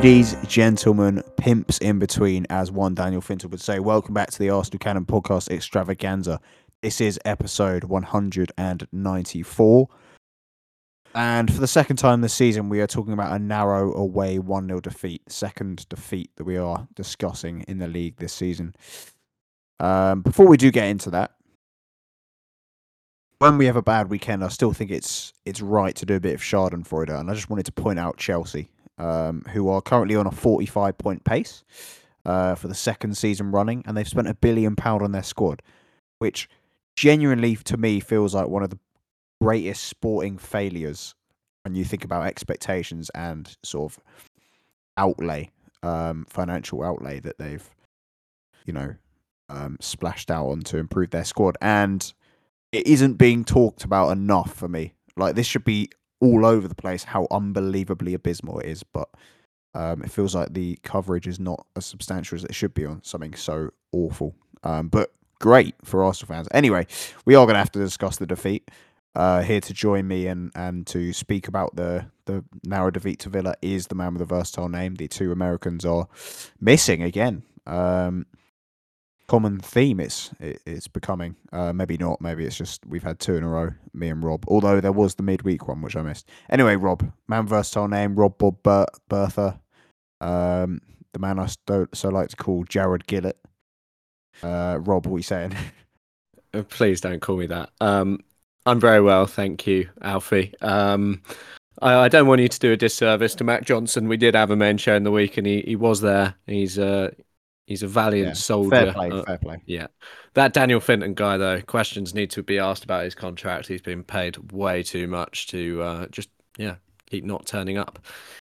Ladies, gentlemen, pimps in between, as one Daniel Finton would say, welcome back to the Arsenal Cannon podcast extravaganza. This is episode 194. And for the second time this season, we are talking about a narrow away 1 0 defeat, second defeat that we are discussing in the league this season. Um, before we do get into that, when we have a bad weekend, I still think it's it's right to do a bit of Schadenfreude. And I just wanted to point out Chelsea, um, who are currently on a 45 point pace uh, for the second season running, and they've spent a billion pound on their squad, which genuinely to me feels like one of the greatest sporting failures when you think about expectations and sort of outlay, um, financial outlay that they've, you know, um, splashed out on to improve their squad. And it isn't being talked about enough for me. Like this should be all over the place how unbelievably abysmal it is, but um, it feels like the coverage is not as substantial as it should be on something so awful. Um, but great for Arsenal fans. Anyway, we are going to have to discuss the defeat. Uh, here to join me and, and to speak about the, the narrow defeat to Villa is the man with a versatile name. The two Americans are missing again. Um, common theme it's it, it's becoming. Uh, maybe not. Maybe it's just we've had two in a row. Me and Rob. Although there was the midweek one which I missed. Anyway, Rob, man versatile name. Rob Bob Ber- Bertha. Um, the man I don't so like to call Jarred Gillett. Uh, Rob, what are you saying? Uh, Please don't call me that. Um, I'm very well, thank you, Alfie. Um, I, I don't want you to do a disservice to Mac Johnson. We did have a main show in the week, and he, he was there. He's uh, he's a valiant Yeah, soldier. Fair play. Uh, fair play. yeah, that Daniel Finton guy though. Questions need to be asked about his contract. He's been paid way too much to uh, just yeah keep not turning up.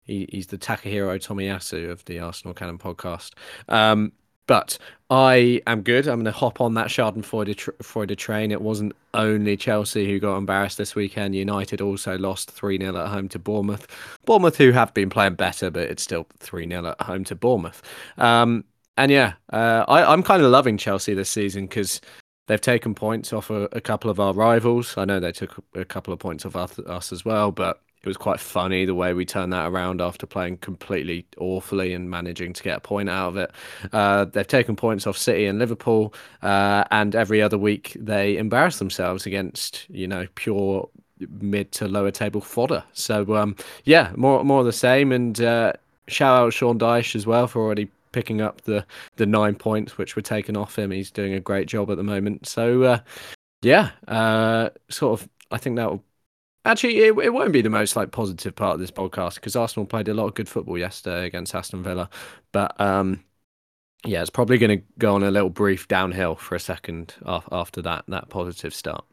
He, he's the Takahiro Tomiyasu of the Arsenal Cannon podcast. Um, but I am good. I'm going to hop on that Schadenfreude tr- Freude train. It wasn't only Chelsea who got embarrassed this weekend. United also lost 3 0 at home to Bournemouth. Bournemouth, who have been playing better, but it's still 3 0 at home to Bournemouth. Um, and yeah, uh, I, I'm kind of loving Chelsea this season because they've taken points off a, a couple of our rivals. I know they took a couple of points off us, us as well, but it was quite funny the way we turned that around after playing completely awfully and managing to get a point out of it. Uh, they've taken points off City and Liverpool, uh, and every other week they embarrass themselves against you know pure mid to lower table fodder. So um, yeah, more more of the same. And uh, shout out Sean Dyche as well for already picking up the the nine points which were taken off him. He's doing a great job at the moment. So uh, yeah, uh, sort of. I think that will Actually, it, it won't be the most like positive part of this podcast because Arsenal played a lot of good football yesterday against Aston Villa, but um, yeah, it's probably going to go on a little brief downhill for a second after that that positive start.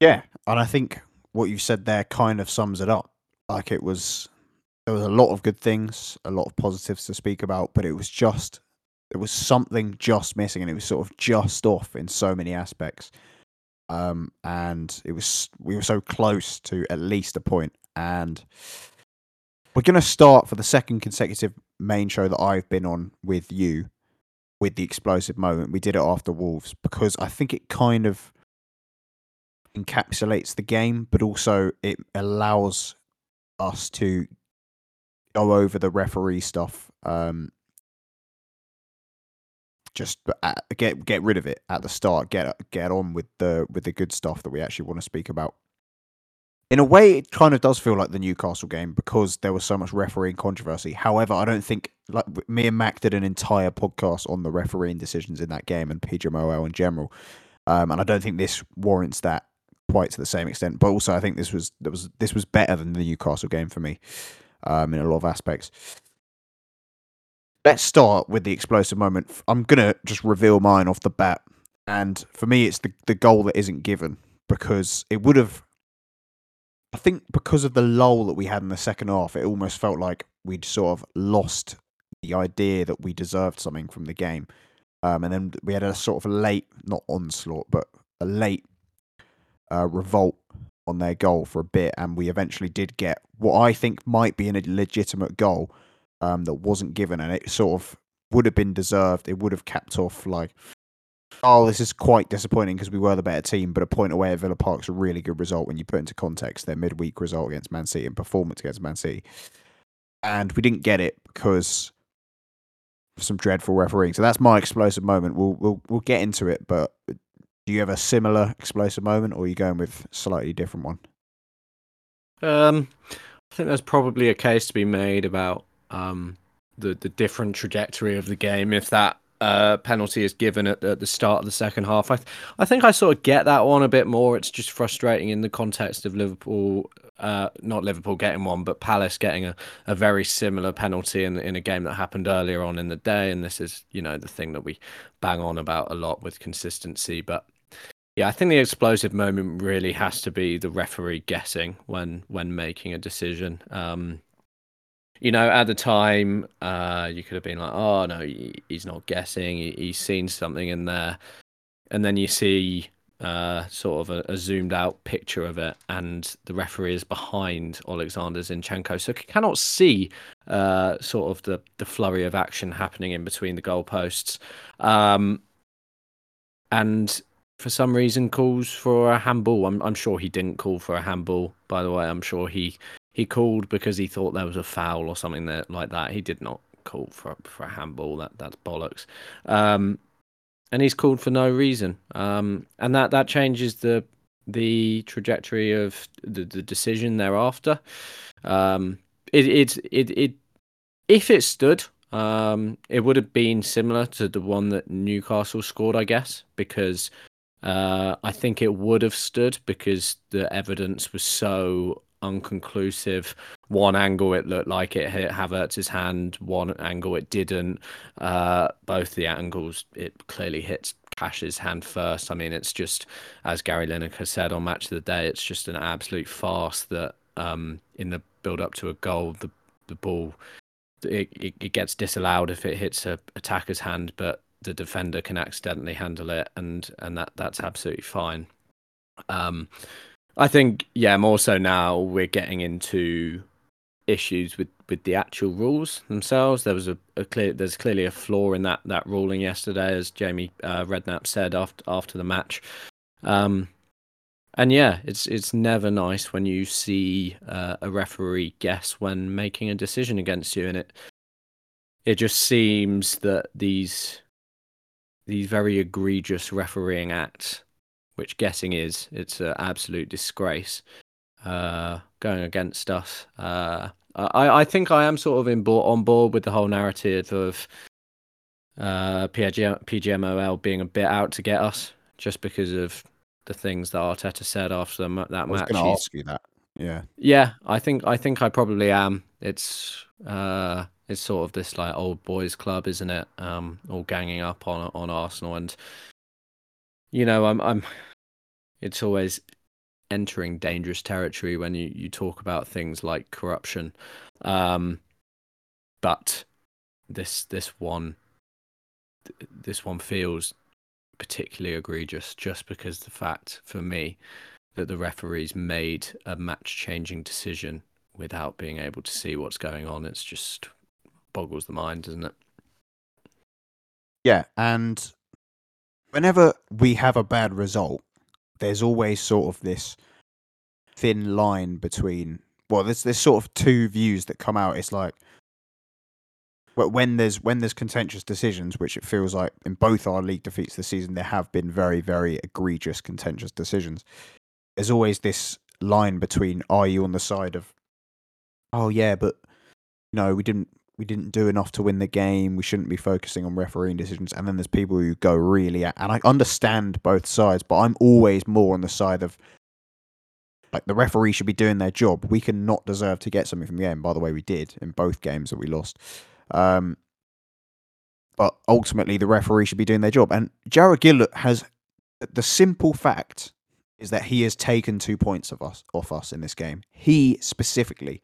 Yeah, and I think what you said there kind of sums it up. Like it was, there was a lot of good things, a lot of positives to speak about, but it was just there was something just missing, and it was sort of just off in so many aspects. Um, and it was we were so close to at least a point, and we're going to start for the second consecutive main show that I've been on with you with the explosive moment. We did it after Wolves because I think it kind of encapsulates the game, but also it allows us to go over the referee stuff. Um, just at, get get rid of it at the start. Get get on with the with the good stuff that we actually want to speak about. In a way, it kind of does feel like the Newcastle game because there was so much refereeing controversy. However, I don't think like me and Mac did an entire podcast on the refereeing decisions in that game and PGMOL in general, um, and I don't think this warrants that quite to the same extent. But also, I think this was that was this was better than the Newcastle game for me um, in a lot of aspects. Let's start with the explosive moment. I'm gonna just reveal mine off the bat, and for me, it's the the goal that isn't given because it would have. I think because of the lull that we had in the second half, it almost felt like we'd sort of lost the idea that we deserved something from the game. Um, and then we had a sort of late, not onslaught, but a late uh, revolt on their goal for a bit, and we eventually did get what I think might be a legitimate goal um, that wasn't given, and it sort of would have been deserved. It would have capped off like, oh, this is quite disappointing because we were the better team, but a point away at Villa Park's a really good result when you put into context their midweek result against Man City and performance against Man City. and we didn't get it because some dreadful refereeing. So that's my explosive moment. We'll we'll we'll get into it, but do you have a similar explosive moment, or are you going with slightly different one? Um, I think there's probably a case to be made about um the the different trajectory of the game if that uh, penalty is given at, at, the start of the second half. I, th- I think I sort of get that one a bit more. It's just frustrating in the context of Liverpool, uh, not Liverpool getting one, but Palace getting a, a very similar penalty in in a game that happened earlier on in the day. And this is, you know, the thing that we bang on about a lot with consistency. But yeah, I think the explosive moment really has to be the referee guessing when when making a decision. Um, you know, at the time, uh, you could have been like, "Oh no, he's not guessing. he's seen something in there," and then you see uh, sort of a, a, zoomed out picture of it, and the referee is behind Alexander Zinchenko, so he cannot see uh, sort of the the flurry of action happening in between the goalposts, um, and for some reason calls for a handball. I'm I'm sure he didn't call for a handball. By the way, I'm sure he he called because he thought there was a foul or something that like that. He did not call for for a handball. That that's bollocks. Um, and he's called for no reason. Um, and that that changes the the trajectory of the, the decision thereafter. Um, it, it it it if it stood, um, it would have been similar to the one that Newcastle scored, I guess, because uh, I think it would have stood because the evidence was so unconclusive. One angle it looked like it hit Havertz's hand, one angle it didn't. Uh, both the angles it clearly hits Cash's hand first. I mean, it's just as Gary Lineker said on Match of the Day, it's just an absolute farce that um, in the build up to a goal, the the ball it, it, it gets disallowed if it hits a attacker's hand, but the defender can accidentally handle it, and and that that's absolutely fine. Um, I think, yeah, more so now we're getting into issues with, with the actual rules themselves. There was a, a clear, there's clearly a flaw in that that ruling yesterday, as Jamie uh, Redknapp said after after the match. Um, and yeah, it's it's never nice when you see uh, a referee guess when making a decision against you, and it it just seems that these these very egregious refereeing acts which guessing is. It's an absolute disgrace uh, going against us. Uh, I, I think I am sort of in on board with the whole narrative of uh, PGM, PGMOL being a bit out to get us just because of the things that Arteta said after the, that I was match. going to ask you that. Yeah. Yeah, I think I think I probably am. It's uh, it's sort of this like old boys club, isn't it? Um, all ganging up on on Arsenal, and you know, I'm I'm it's always entering dangerous territory when you, you talk about things like corruption. Um, but this this one this one feels particularly egregious just because the fact for me that the referees made a match changing decision without being able to see what's going on it's just boggles the mind doesn't it? Yeah and whenever we have a bad result there's always sort of this thin line between well there's there's sort of two views that come out. It's like but when there's when there's contentious decisions which it feels like in both our league defeats this season there have been very very egregious contentious decisions. There's always this line between are you on the side of oh yeah but no we didn't we didn't do enough to win the game. We shouldn't be focusing on refereeing decisions. And then there's people who go really at, and I understand both sides, but I'm always more on the side of like the referee should be doing their job. We cannot deserve to get something from the game. By the way, we did in both games that we lost. Um, but ultimately, the referee should be doing their job. And Jarred Gillett has the simple fact is that he has taken two points of us off us in this game. He specifically,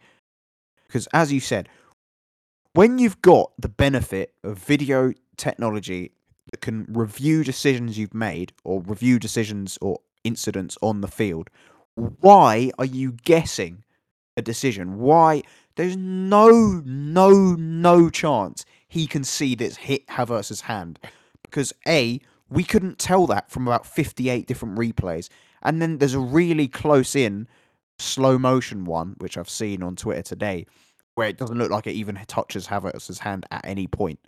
because as you said, when you've got the benefit of video technology that can review decisions you've made or review decisions or incidents on the field, why are you guessing a decision? Why? There's no, no, no chance he can see this hit Havertz's hand. Because A, we couldn't tell that from about 58 different replays. And then there's a really close in slow motion one, which I've seen on Twitter today, where it doesn't look like it even touches Havertz's hand at any point,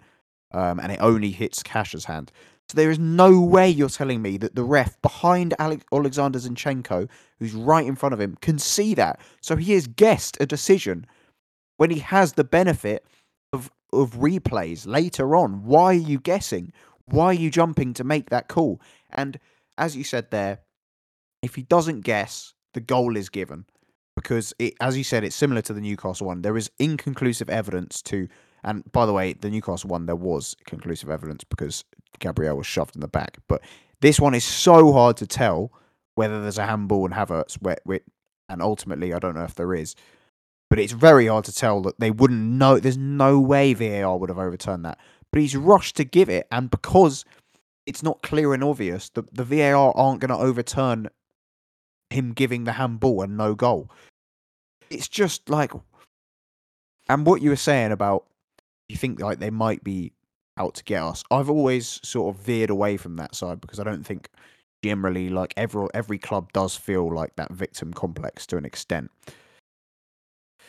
um, and it only hits Cash's hand. So there is no way you're telling me that the ref behind Alex- Alexander Zinchenko, who's right in front of him, can see that. So he has guessed a decision when he has the benefit of of replays later on. Why are you guessing? Why are you jumping to make that call? And as you said there, if he doesn't guess, the goal is given because it, as you said, it's similar to the Newcastle one. There is inconclusive evidence to, and by the way, the Newcastle one there was conclusive evidence because Gabriel was shoved in the back. But this one is so hard to tell whether there's a handball and Havertz, where, where, and ultimately I don't know if there is. But it's very hard to tell that they wouldn't know. There's no way VAR would have overturned that. But he's rushed to give it, and because it's not clear and obvious, the, the VAR aren't going to overturn him giving the handball and no goal. It's just like, and what you were saying about you think like they might be out to get us. I've always sort of veered away from that side because I don't think generally like every every club does feel like that victim complex to an extent.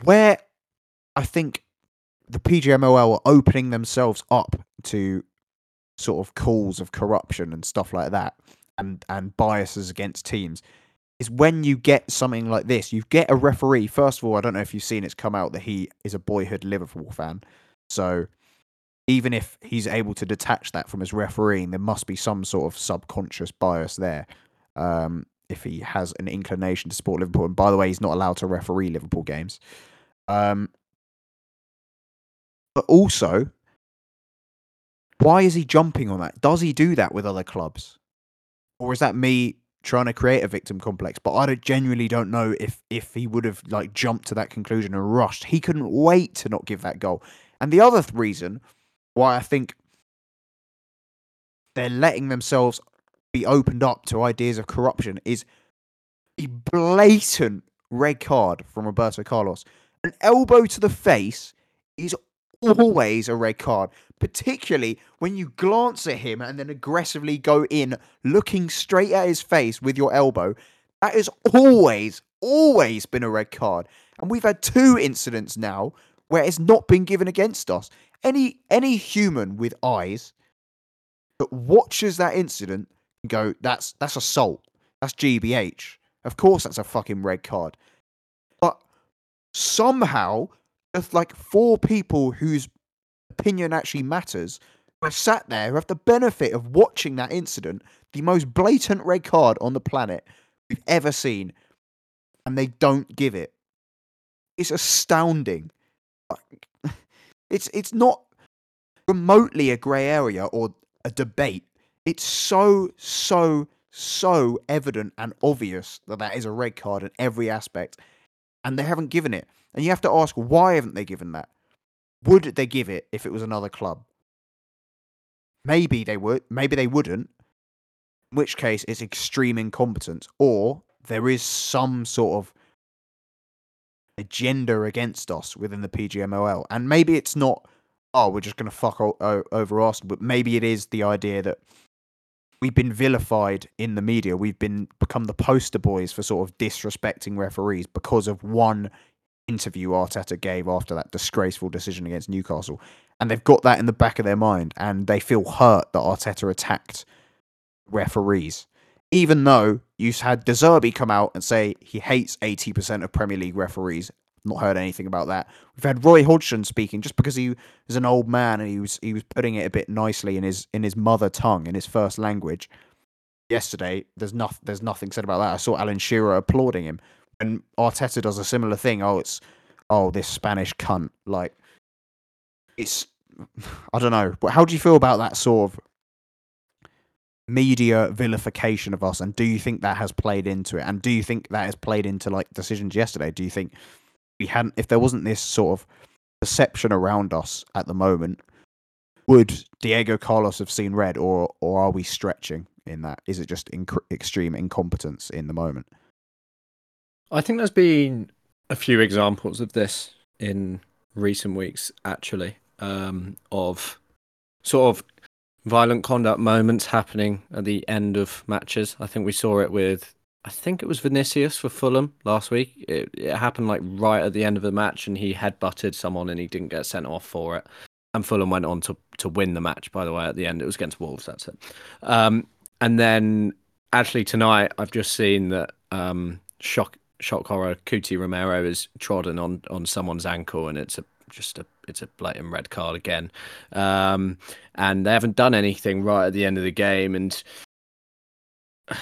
Where I think the PGMOL are opening themselves up to sort of calls of corruption and stuff like that and and biases against teams is when you get something like this you get a referee first of all i don't know if you've seen it's come out that he is a boyhood liverpool fan so even if he's able to detach that from his refereeing there must be some sort of subconscious bias there um, if he has an inclination to support liverpool and by the way he's not allowed to referee liverpool games um, but also why is he jumping on that? Does he do that with other clubs? Or is that me trying to create a victim complex? But I don't, genuinely don't know if if he would have like jumped to that conclusion and rushed. He couldn't wait to not give that goal. And the other th- reason why I think they're letting themselves be opened up to ideas of corruption is a blatant red card from Roberto Carlos. An elbow to the face is always a red card, particularly when you glance at him and then aggressively go in, looking straight at his face with your elbow. That has always, always been a red card. And we've had two incidents now where it's not been given against us. Any any human with eyes that watches that incident go, that's that's assault. That's GBH. Of course that's a fucking red card. But somehow of like four people whose opinion actually matters who are sat there who have the benefit of watching that incident, the most blatant red card on the planet we've ever seen, and they don't give it. It's astounding. It's it's not remotely a grey area or a debate. It's so so so evident and obvious that that is a red card in every aspect, and they haven't given it. And you have to ask, why haven't they given that? Would they give it if it was another club? Maybe they would. Maybe they wouldn't. In which case, it's extreme incompetence, or there is some sort of agenda against us within the PGMOL, and maybe it's not. Oh, we're just going to fuck over Arsenal, but maybe it is the idea that we've been vilified in the media. We've been become the poster boys for sort of disrespecting referees because of one interview Arteta gave after that disgraceful decision against Newcastle. And they've got that in the back of their mind and they feel hurt that Arteta attacked referees. Even though you've had De Zerbi come out and say he hates 80% of Premier League referees. Not heard anything about that. We've had Roy Hodgson speaking just because he was an old man and he was he was putting it a bit nicely in his in his mother tongue, in his first language. Yesterday, there's nothing there's nothing said about that. I saw Alan Shearer applauding him and Arteta does a similar thing. Oh, it's oh this Spanish cunt. Like it's I don't know. But how do you feel about that sort of media vilification of us? And do you think that has played into it? And do you think that has played into like decisions yesterday? Do you think we hadn't if there wasn't this sort of perception around us at the moment? Would Diego Carlos have seen red, or or are we stretching in that? Is it just inc- extreme incompetence in the moment? I think there's been a few examples of this in recent weeks, actually, um, of sort of violent conduct moments happening at the end of matches. I think we saw it with I think it was Vinicius for Fulham last week. It, it happened like right at the end of the match, and he headbutted someone, and he didn't get sent off for it. And Fulham went on to to win the match. By the way, at the end, it was against Wolves. That's it. Um, and then actually tonight, I've just seen that um, shock shock horror. Cuti Romero is trodden on on someone's ankle, and it's a just a it's a blatant red card again. Um, and they haven't done anything right at the end of the game, and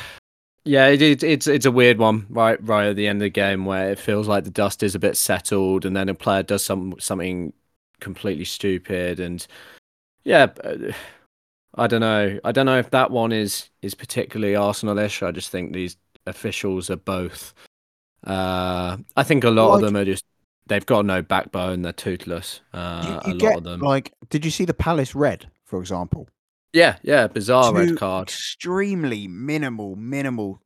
yeah, it, it, it's it's a weird one right right at the end of the game where it feels like the dust is a bit settled, and then a player does some something completely stupid, and yeah. I don't know. I don't know if that one is is particularly Arsenalish. I just think these officials are both. Uh, I think a lot well, of them are just they've got no backbone. They're toothless. Uh, you, you a get, lot of them. Like, did you see the Palace red, for example? Yeah, yeah, bizarre Two red card. Extremely minimal, minimal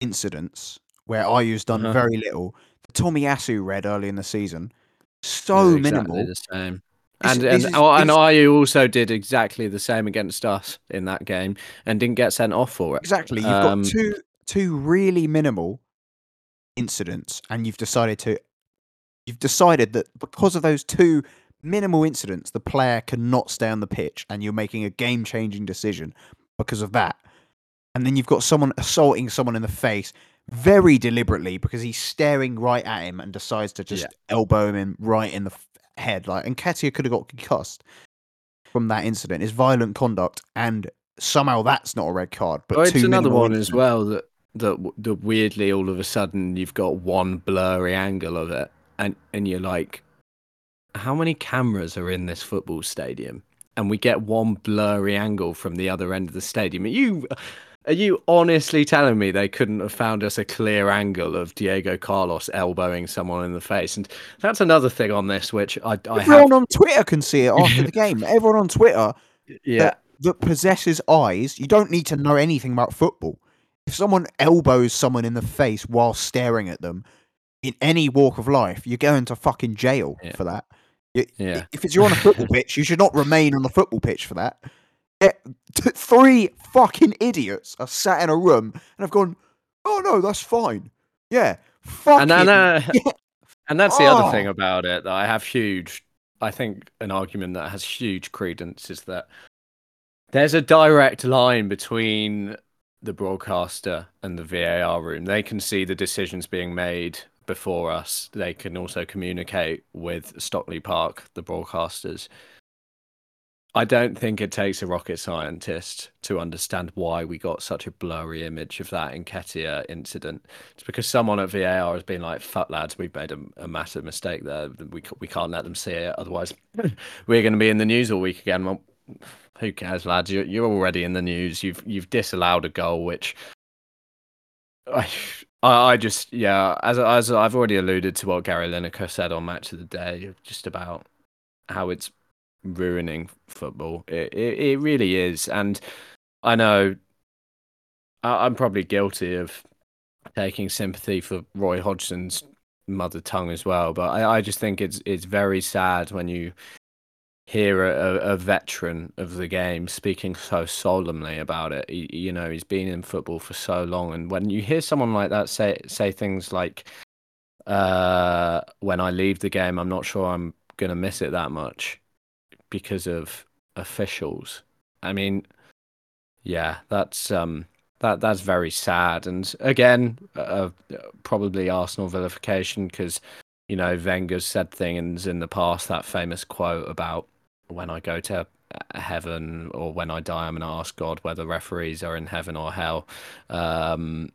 incidents where Ayew's done uh-huh. very little. The Tomiyasu red early in the season, so yeah, exactly minimal. The same. And and, and, and Ayew also did exactly the same against us in that game and didn't get sent off for it. Exactly. You've um, got two two really minimal incidents, and you've decided to you've decided that because of those two minimal incidents, the player cannot stay on the pitch, and you're making a game changing decision because of that. And then you've got someone assaulting someone in the face very deliberately because he's staring right at him and decides to just yeah. elbow him right in the head. Like, and Nketiah could have got concussed from that incident. It's violent conduct, and somehow that's not a red card. But oh, it's another one incidents. as well that that that weirdly all of a sudden you've got one blurry angle of it and and you're like, how many cameras are in this football stadium? And we get one blurry angle from the other end of the stadium. Are you are you honestly telling me they couldn't have found us a clear angle of Diego Carlos elbowing someone in the face? And that's another thing on this, which I, I everyone have... on Twitter can see it after the game. Everyone on Twitter, yeah, that, that possesses eyes. You don't need to know anything about football. If someone elbows someone in the face while staring at them, in any walk of life, you're going to fucking jail yeah. for that. You, yeah. If it's you're on a football pitch, you should not remain on the football pitch for that. It, t- three fucking idiots are sat in a room and have gone, "Oh no, that's fine." Yeah, fuck. And, and, uh, and that's the oh. other thing about it that I have huge. I think an argument that has huge credence is that there's a direct line between the broadcaster and the VAR room. They can see the decisions being made before us, they can also communicate with Stockley Park, the broadcasters. I don't think it takes a rocket scientist to understand why we got such a blurry image of that Nketiah incident. It's because someone at VAR has been like, "Fuck lads, we've made a, a massive mistake there. We we can't let them see it. Otherwise, we're going to be in the news all week again." Who cares, lads? You're you're already in the news. You've you've disallowed a goal, which I I, just yeah, as as I've already alluded to what Gary Lineker said on Match of the Day, just about how it's ruining football. It it, it really is, and I know I, I'm probably guilty of taking sympathy for Roy Hodgson's mother tongue as well, but I, I just think it's it's very sad when you hear a, a, veteran of the game speaking so solemnly about it. He, you know, he's been in football for so long, and when you hear someone like that say say things like, uh, "When I leave the game, I'm not sure I'm gonna miss it that much because of officials." I mean, yeah, that's um, that that's very sad, and again, uh, probably Arsenal vilification because you know, Wenger's said things in the past, that famous quote about when I go to heaven or when I die, I'm going to ask God whether referees are in heaven or hell. Um,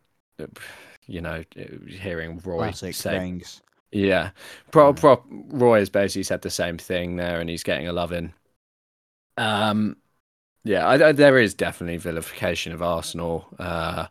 you know, hearing Roy Classic say, things. yeah, pro, pro, Roy has basically said the same thing there, and he's getting a loving. Um, yeah, I, I, there is definitely vilification of Arsenal. Uh,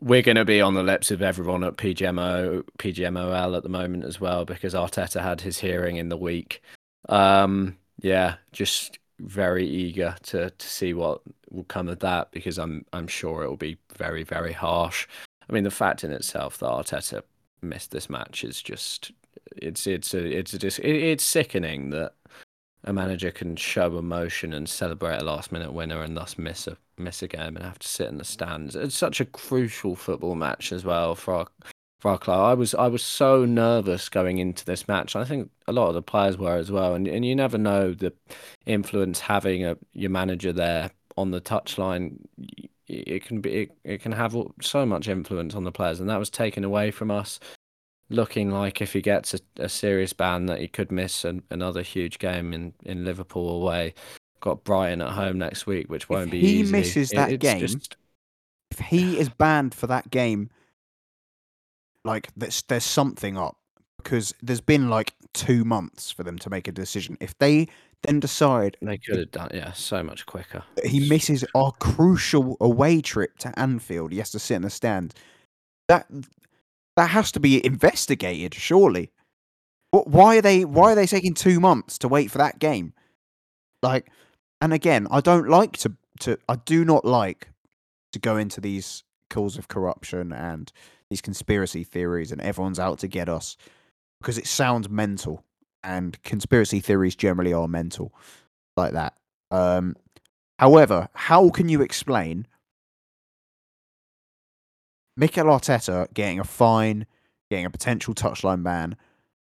we're going to be on the lips of everyone at PGMO, PGMOL at the moment as well because Arteta had his hearing in the week. Um, yeah, just very eager to to see what will come of that because I'm I'm sure it will be very very harsh. I mean, the fact in itself that Arteta missed this match is just it's it's a, it's a, it's sickening that a manager can show emotion and celebrate a last minute winner and thus miss a miss a game and have to sit in the stands. It's such a crucial football match as well for our club. I was I was so nervous going into this match. I think a lot of the players were as well. And and you never know the influence having a your manager there on the touchline. It can be it, it can have so much influence on the players, and that was taken away from us. Looking like if he gets a, a serious ban, that he could miss an, another huge game in, in Liverpool away. Got Brighton at home next week, which won't if be he easy. misses that it, game, just... if he is banned for that game, like there's there's something up because there's been like two months for them to make a decision. If they then decide they could have done yeah so much quicker. He misses our crucial away trip to Anfield. He has to sit in the stand. That that has to be investigated, surely. Why are they why are they taking two months to wait for that game? Like, and again, I don't like to to I do not like to go into these calls of corruption and these conspiracy theories and everyone's out to get us because it sounds mental and conspiracy theories generally are mental like that. Um, however, how can you explain Mikel Arteta getting a fine, getting a potential touchline ban,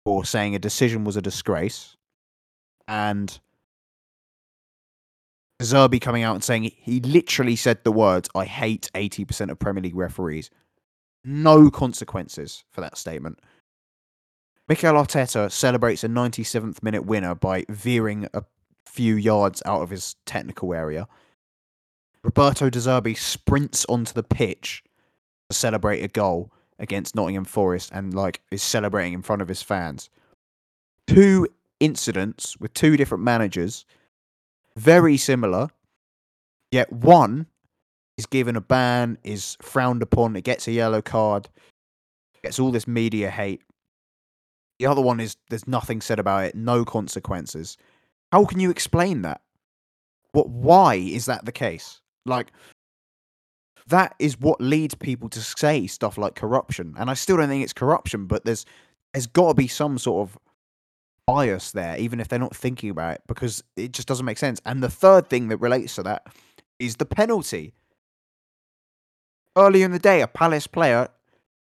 or saying a decision was a disgrace, and Zerbi coming out and saying he literally said the words, I hate 80% of Premier League referees no consequences for that statement. Mikel Arteta celebrates a 97th minute winner by veering a few yards out of his technical area. Roberto De Zerbi sprints onto the pitch to celebrate a goal against Nottingham Forest and like is celebrating in front of his fans. Two incidents with two different managers, very similar, yet one is given a ban, is frowned upon, it gets a yellow card, gets all this media hate. The other one is there's nothing said about it, no consequences. How can you explain that? What why is that the case? Like that is what leads people to say stuff like corruption. And I still don't think it's corruption, but there's there's got to be some sort of bias there, even if they're not thinking about it, because it just doesn't make sense. And the third thing that relates to that is the penalty. Earlier in the day, a Palace player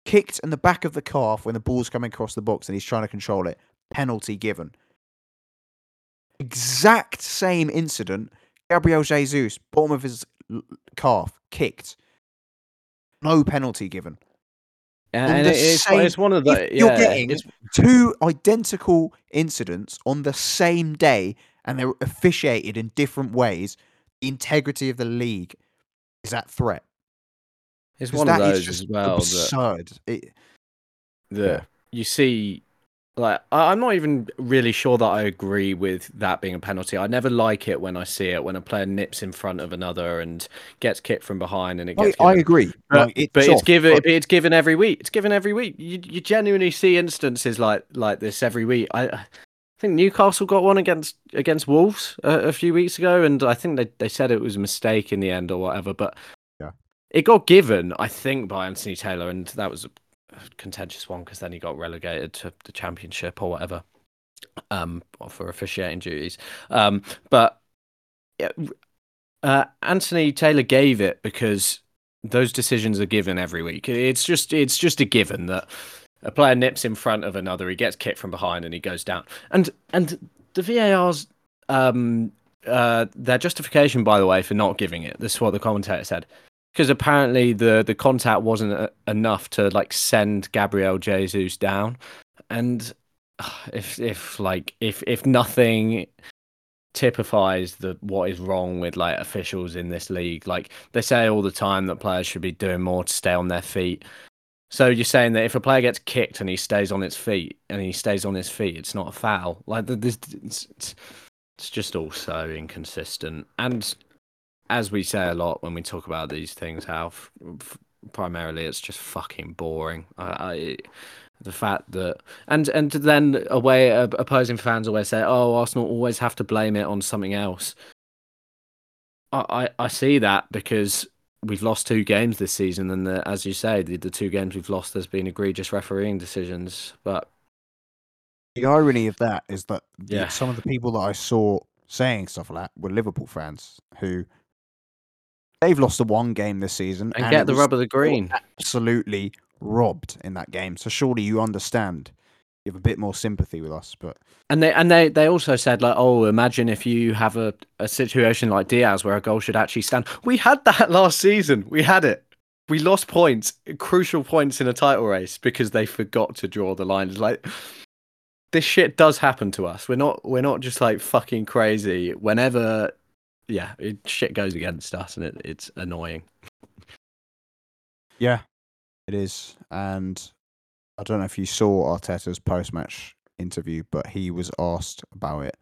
kicked in the back of the calf when the ball's coming across the box and he's trying to control it. Penalty given. Exact same incident. Gabriel Jesus, bottom of his calf, kicked. No penalty given. And it's, same, it's, one of the. You're getting it's... two identical incidents on the same day and they're officiated in different ways. The integrity of the league is at threat. It's one of those as well absurd. that, it, that yeah. you see. Like I'm not even really sure that I agree with that being a penalty. I never like it when I see it when a player nips in front of another and gets kicked from behind and it gets. I, I agree, but, like, it's, but it's given but... it's given every week. It's given every week. You you genuinely see instances like like this every week. I I think Newcastle got one against against Wolves a, a few weeks ago, and I think they they said it was a mistake in the end or whatever. But it got given, I think, by Anthony Taylor, and that was a contentious one because then he got relegated to the championship or whatever um, for officiating duties. Um, but uh, Anthony Taylor gave it because those decisions are given every week. It's just it's just a given that a player nips in front of another, he gets kicked from behind, and he goes down. And and the VAR's um, uh, their justification, by the way, for not giving it. This is what the commentator said because apparently the the contact wasn't a, enough to like send Gabriel Jesus down, and uh, if if like if if nothing typifies the what is wrong with like officials in this league, like they say all the time that players should be doing more to stay on their feet. So you're saying that if a player gets kicked and he stays on his feet and he stays on his feet, it's not a foul. Like this, it's, it's, it's just all so inconsistent. And as we say a lot when we talk about these things, how f- f- primarily it's just fucking boring. I, I, the fact that and and then away uh, opposing fans always say, "Oh, Arsenal always have to blame it on something else." I I, I see that because we've lost two games this season, and the, as you say, the, the two games we've lost, there's been egregious refereeing decisions. But The irony of that is that Yeah. some of the people that I saw saying stuff like that were Liverpool fans who they've lost the one game this season And it get the rub of the green. absolutely robbed in that game. So surely you understand. You have a bit more sympathy with us, but And they and they, they also said like, oh, imagine if you have a, a situation like Diaz where a goal should actually stand. We had that last season. We had it. We lost points, crucial points in a title race because they forgot to draw the line. It's like this shit does happen to us. We're not we're not just like fucking crazy. Whenever yeah, it, shit goes against us and it, it's annoying. yeah, it is. And I don't know if you saw Arteta's post-match interview, but he was asked about it,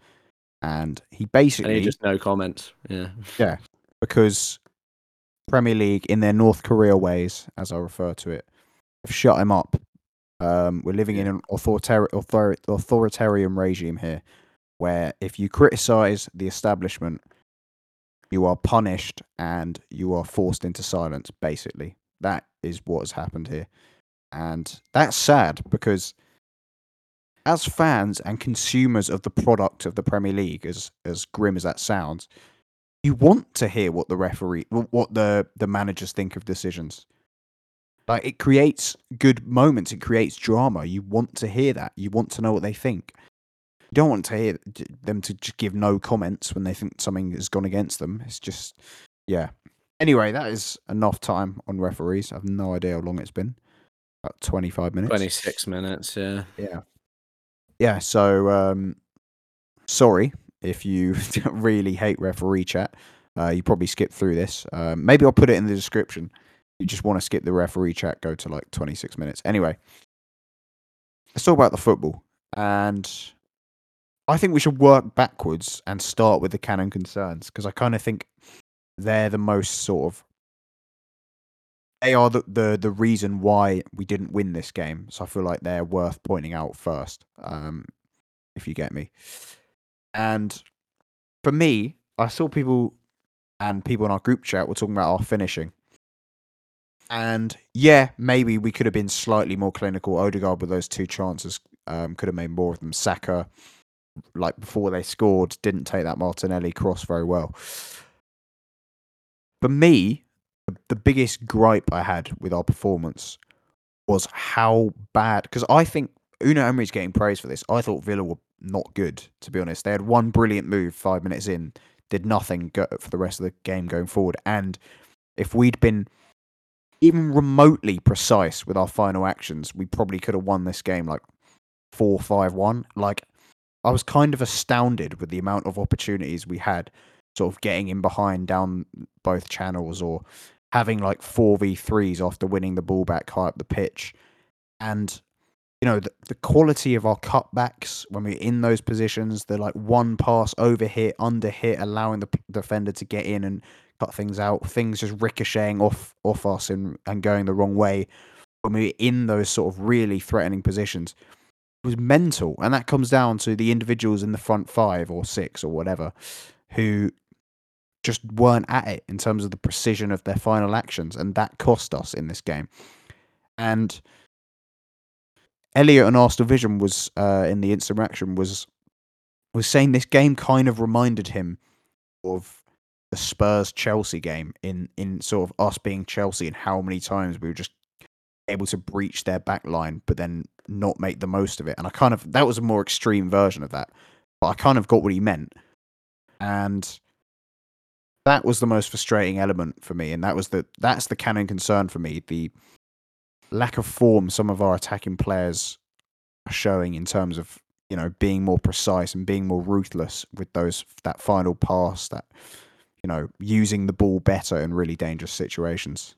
and he And basically he just no comments. Yeah. Yeah, because Premier League, in their North Korea ways, as I refer to it, have shut him up. Um, we're living in an authoritar- author- authoritarian regime here, where if you criticise the establishment, you are punished and you are forced into silence. Basically, that is what has happened here, and that's sad because. As fans and consumers of the product of the Premier League, as as grim as that sounds, you want to hear what the referee what the the managers think of decisions like it creates good moments it creates drama you want to hear that you want to know what they think you don't want to hear them to just give no comments when they think something has gone against them it's just yeah anyway that is enough time on referees i have no idea how long it's been about 25 minutes Twenty six minutes, yeah. yeah. Yeah, so um sorry if you really hate referee chat. Uh, you probably skip through this. Um, maybe I'll put it in the description. You just want to skip the referee chat, go to like 26 minutes. Anyway, let's talk about the football. And I think we should work backwards and start with the cannon concerns because I kind of think they're the most sort of they are the, the the reason why we didn't win this game. So I feel like they're worth pointing out first, um, if you get me. And for me, I saw people and people in our group chat were talking about our finishing. And yeah, maybe we could have been slightly more clinical. Odegaard with those two chances um, could have made more of them. Saka, like before they scored, didn't take that Martinelli cross very well. For me, the- biggest gripe I had with our performance was how bad. Because I think Unai Emery's getting praise for this. I thought Villa were not good, to be honest. They had one brilliant move five minutes in, did nothing for the rest of the game going forward. And if we'd been even remotely precise with our final actions, we probably could have won this game like 4 5 1. Like, I was kind of astounded with the amount of opportunities we had, sort of getting in behind down both channels or having like 4v3s after winning the ball back high up the pitch. And, you know, the, the quality of our cutbacks when we're in those positions, they're like one pass over hit, under hit, allowing the defender to get in and cut things out, things just ricocheting off off us and, and going the wrong way when we're in those sort of really threatening positions. Was mental. And that comes down to the individuals in the front five or six or whatever who just weren't at it in terms of the precision of their final actions, and that cost us in this game. And Elliot and Arsenal Vision was uh, in the instant reaction was was saying this game kind of reminded him of the Spurs Chelsea game in in sort of us being Chelsea and how many times we were just able to breach their back line but then not make the most of it. And I kind of that was a more extreme version of that. But I kind of got what he meant. And that was the most frustrating element for me and that was the that's the cannon concern for me the lack of form some of our attacking players are showing in terms of you know being more precise and being more ruthless with those that final pass that you know using the ball better in really dangerous situations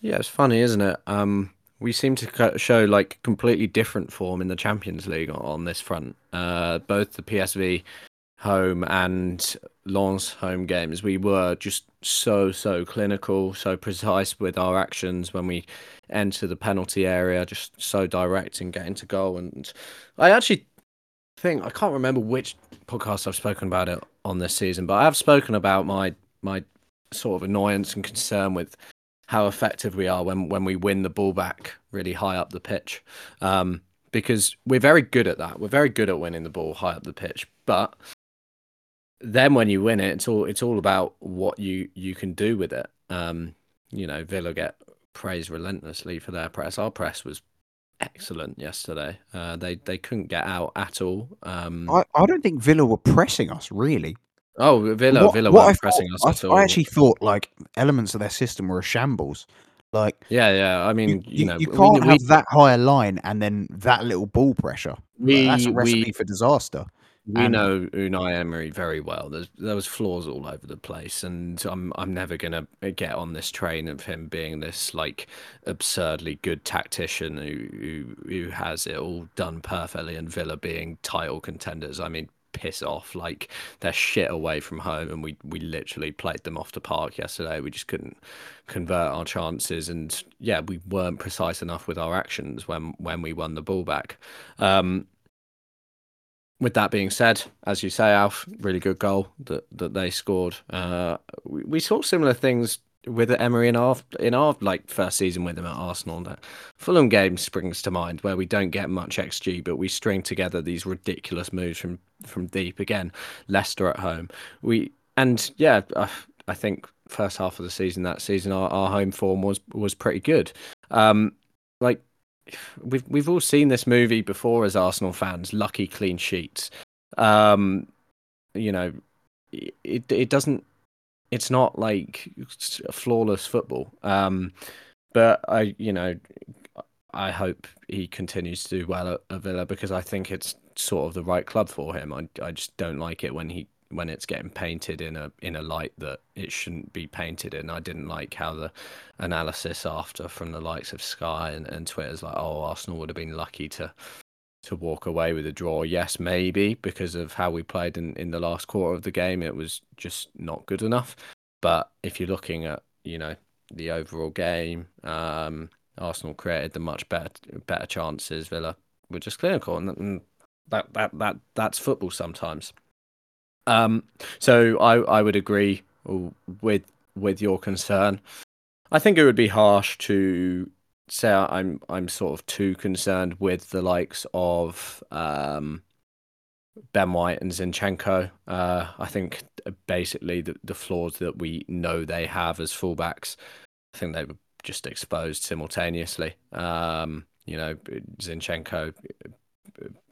Yeah, it's funny, isn't it? Um, we seem to show like completely different form in the Champions League on, this front. Uh, both the PSV home and Lens home games, we were just so so clinical, so precise with our actions when we enter the penalty area, just so direct in getting to goal. And I actually think I can't remember which podcast I've spoken about it on this season, but I have spoken about my my sort of annoyance and concern with how effective we are when when we win the ball back really high up the pitch. Um, because we're very good at that. We're very good at winning the ball high up the pitch, but then when you win it, it's all it's all about what you you can do with it. Um, you know, Villa get praised relentlessly for their press. Our press was excellent yesterday. Uh, they they couldn't get out at all. Um, I, I don't think Villa were pressing us really. Oh, Villa, what, Villa what weren't pressing thought, us I, I, actually thought like elements of their system were a shambles. Like yeah, yeah. I mean, you, you know, you can't we, have we, that higher line and then that little ball pressure. We, that's a recipe we, for disaster. We and, know Unai Emery very well. There's, there was flaws all over the place, and I'm I'm never gonna get on this train of him being this like absurdly good tactician who who, who has it all done perfectly, and Villa being title contenders. I mean, piss off. Like they're shit away from home, and we we literally played them off the park yesterday. We just couldn't convert our chances, and yeah, we weren't precise enough with our actions when when we won the ball back. Um, with that being said, as you say, Alf, really good goal that that they scored. Uh, we, we saw similar things with Emery in our in our like first season with him at Arsenal. That Fulham game springs to mind where we don't get much XG, but we string together these ridiculous moves from from deep. Again, Leicester at home. We and yeah, I, I think first half of the season that season our, our home form was was pretty good. Um, like we've we've all seen this movie before as Arsenal fans. Lucky clean sheets. Um, you know, it it doesn't it's not like flawless football. Um, but I, you know, I hope he continues to do well at, at, Villa because I think it's sort of the right club for him. I, I just don't like it when he when it's getting painted in a in a light that it shouldn't be painted in. I didn't like how the analysis after from the likes of Sky and, and Twitter's like, oh, Arsenal would have been lucky to to walk away with a draw. Yes, maybe because of how we played in, in the last quarter of the game, it was just not good enough. But if you're looking at you know the overall game, um, Arsenal created the much better better chances. Villa were just clinical, and that that that that's football sometimes. Um, so I I would agree with with your concern. I think it would be harsh to say I'm I'm sort of too concerned with the likes of um, Ben White and Zinchenko. Uh, I think basically the, the flaws that we know they have as fullbacks, I think they were just exposed simultaneously. Um, you know, Zinchenko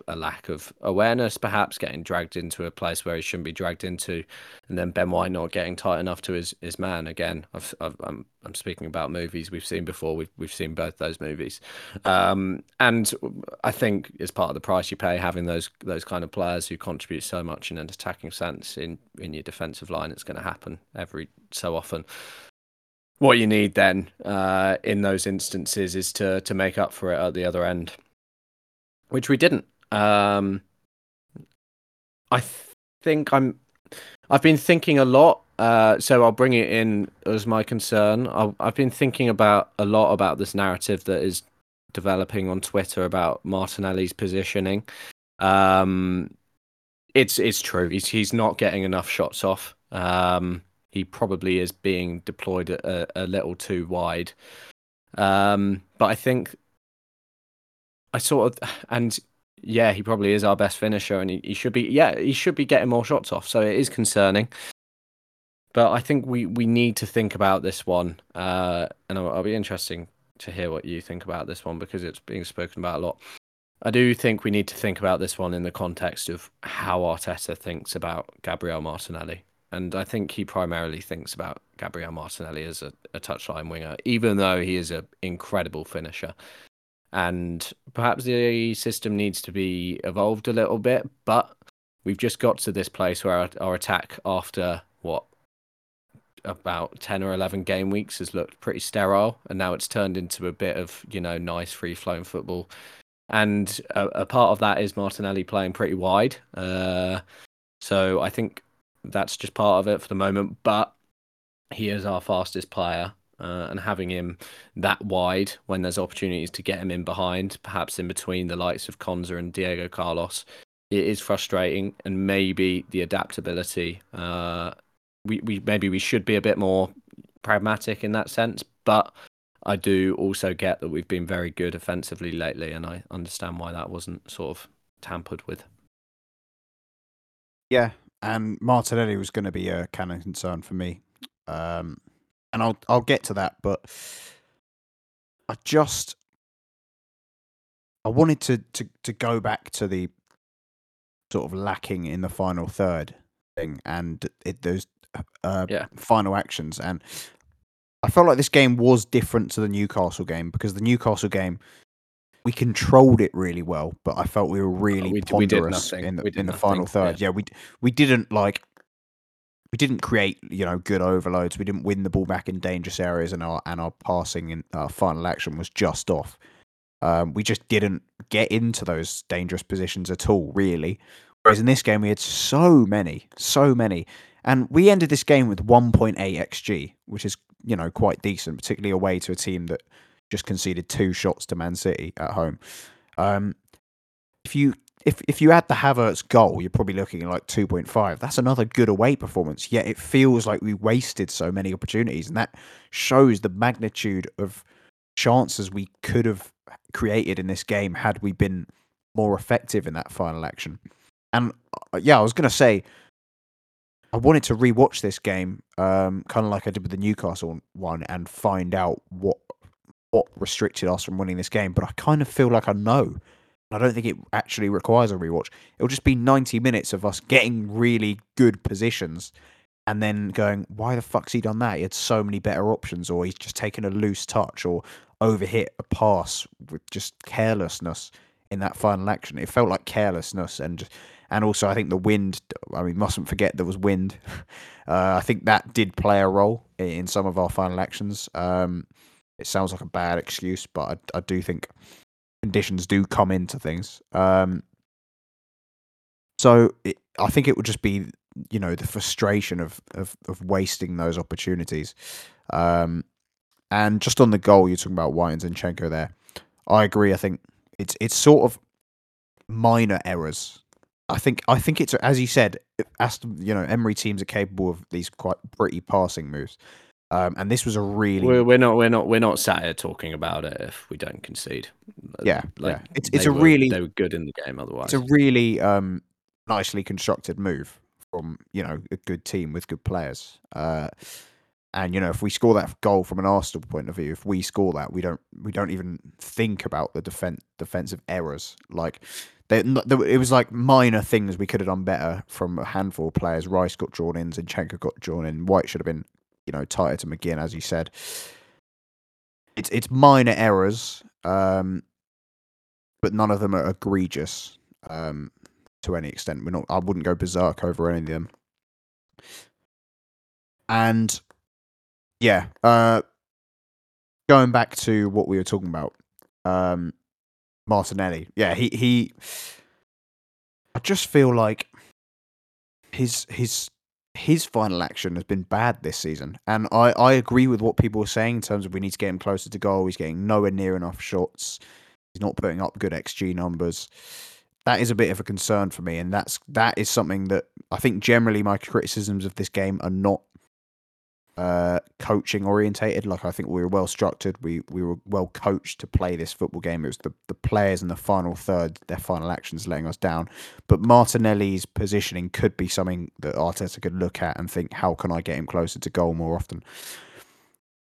a lack of awareness, perhaps getting dragged into a place where he shouldn't be dragged into, and then Ben White not getting tight enough to his, his man. Again, I've, i am I'm, I'm speaking about movies we've seen before. We've we've seen both those movies, um, and I think it's part of the price you pay having those those kind of players who contribute so much in an attacking sense in in your defensive line. It's going to happen every so often what you need then uh, in those instances is to to make up for it at the other end which we didn't. Um, I th- think I'm. I've been thinking a lot, uh, so I'll bring it in as my concern. i have been thinking about a lot about this narrative that is developing on Twitter about Martinelli's positioning. Um, it's it's true. He's he's not getting enough shots off. Um, he probably is being deployed a, a little too wide. Um, but I think I sort of and yeah, he probably is our best finisher, and he, he should be yeah he should be getting more shots off. So it is concerning. But I think we, we need to think about this one, uh, and I'll, I'll be interesting to hear what you think about this one because it's being spoken about a lot. I do think we need to think about this one in the context of how Arteta thinks about Gabriel Martinelli. And I think he primarily thinks about Gabriel Martinelli as a, a touchline winger, even though he is an incredible finisher and perhaps the system needs to be evolved a little bit. But we've just got to this place where our, our attack, after what about 10 or 11 game weeks, has looked pretty sterile, and now it's turned into a bit of you know nice free flowing football. And a, a, part of that is Martinelli playing pretty wide. Uh, so I think that's just part of it for the moment. But he is our fastest player uh, and having him that wide when there's opportunities to get him in behind, perhaps in between the likes of Konsa and Diego Carlos, it is frustrating. And maybe the adaptability, uh, we, we maybe we should be a bit more pragmatic in that sense. But I do also get that we've been very good offensively lately, and I understand why that wasn't sort of tampered with. Yeah, and Martinelli was going to be a kind of concern for me, um, and I'll I'll get to that, but I just I wanted to to to go back to the sort of lacking in the final third thing and it, those uh, Yeah. final actions, and I felt like this game was different to the Newcastle game because the Newcastle game we controlled it really well, but I felt we were really we we ponderous nothing. in the We in the nothing, final third. Yeah. we we didn't like we didn't create you know good overloads. We didn't win the ball back in dangerous areas, and our and our passing in our final action was just off. Um, we just didn't get into those dangerous positions at all, really. Whereas in this game, we had so many, so many, and we ended this game with 1.8 xg, which is you know quite decent, particularly away to a team that just conceded two shots to Man City at home. Um, if you if if you add the Havertz goal, you're probably looking at like 2.5. That's another good away performance. Yet it feels like we wasted so many opportunities, and that shows the magnitude of chances we could have created in this game had we been more effective in that final action. And uh, yeah, I was to say, I wanted to rewatch this game, um, kind of like I did with the Newcastle one, and find out what what restricted us from winning this game. But I kind of feel like I know. I don't think it actually requires a rewatch. It'll just be 90 minutes of us getting really good positions and then going, why the fuck's he done that? He had so many better options, or he's just taken a loose touch or overhit a pass with just carelessness in that final action. It felt like carelessness and and also I think the wind. I mean, mustn't forget there was wind. Uh, I think that did play a role in some of our final actions. Um, it sounds like a bad excuse, but I, I do think conditions do come into things. Um, so it, I think it would just be you know the frustration of of, of wasting those opportunities. Um, and just on the goal, you're talking about White and Zinchenko there. I agree. I think it's it's sort of minor errors. I think I think it's as you said, Aston. You know, Emery teams are capable of these quite pretty passing moves, um, and this was a really We're, we're not we're not we're not sat here talking about it if we don't concede. Yeah, yeah. It's- it's a were- really- they were good in the game otherwise. it's a really um, nicely constructed move from you know a good team with good players. Uh, and you know, if we score that goal from an Arsenal point of view, if we score that, we don't we don't even think about the defense defensive errors. Like they, it was like minor things we could have done better from a handful of players. Rice got drawn in, Zinchenko got drawn in. White should have been you know tighter to McGinn, as you said. It's it's minor errors, um, but none of them are egregious um, to any extent. We're not. I wouldn't go berserk over any of them. And yeah, uh, going back to what we were talking about, um, Martinelli. Yeah, he he. I just feel like his his his final action has been bad this season, and I I agree with what people are saying in terms of we need to get him closer to goal. He's getting nowhere near enough shots. He's not putting up good xG numbers. That is a bit of a concern for me, and that's that is something that I think generally my criticisms of this game are not uh, coaching orientated. Like I think we were well structured. We we were well coached to play this football game. It was the the players in the final third, their final actions letting us down. But Martinelli's positioning could be something that Arteta could look at and think, how can I get him closer to goal more often?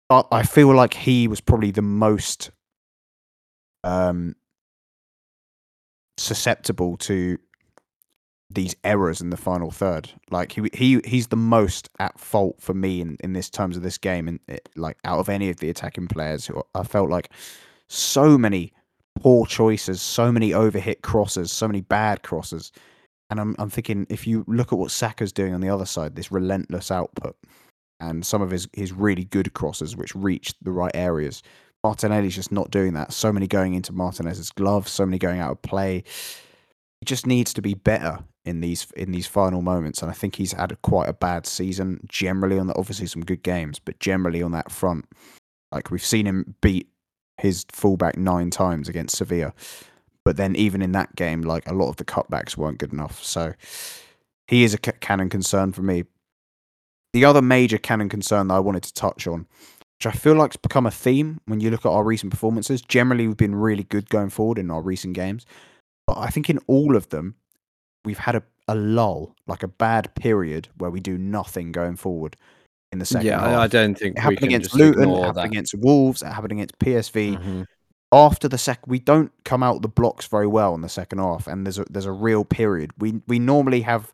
But I feel like he was probably the most um susceptible to these errors in the final third. Like he he he's the most at fault for me in in this terms of this game, and it, like out of any of the attacking players, who I felt like so many poor choices, so many overhit crosses, so many bad crosses. And I'm I'm thinking if you look at what Saka's doing on the other side, this relentless output, and some of his his really good crosses which reach the right areas. Martinelli's just not doing that. So many going into Martinez's gloves, so many going out of play. He just needs to be better in these in these final moments, and I think he's had a, quite a bad season generally on the obviously some good games, but generally on that front, like we've seen him beat his fullback nine times against Sevilla, but then even in that game, like a lot of the cutbacks weren't good enough. So he is a ca- cannon concern for me. The other major cannon concern that I wanted to touch on which I feel like's become a theme when you look at our recent performances. Generally, we've been really good going forward in our recent games, but I think in all of them, we've had a, a lull, like a bad period where we do nothing going forward in the second yeah, half. I, I don't think It we happened against Luton, it happened that. against Wolves, it happened against PSV. Mhm. After the second, we don't come out the blocks very well in the second half, and there's a there's a real period. We we normally have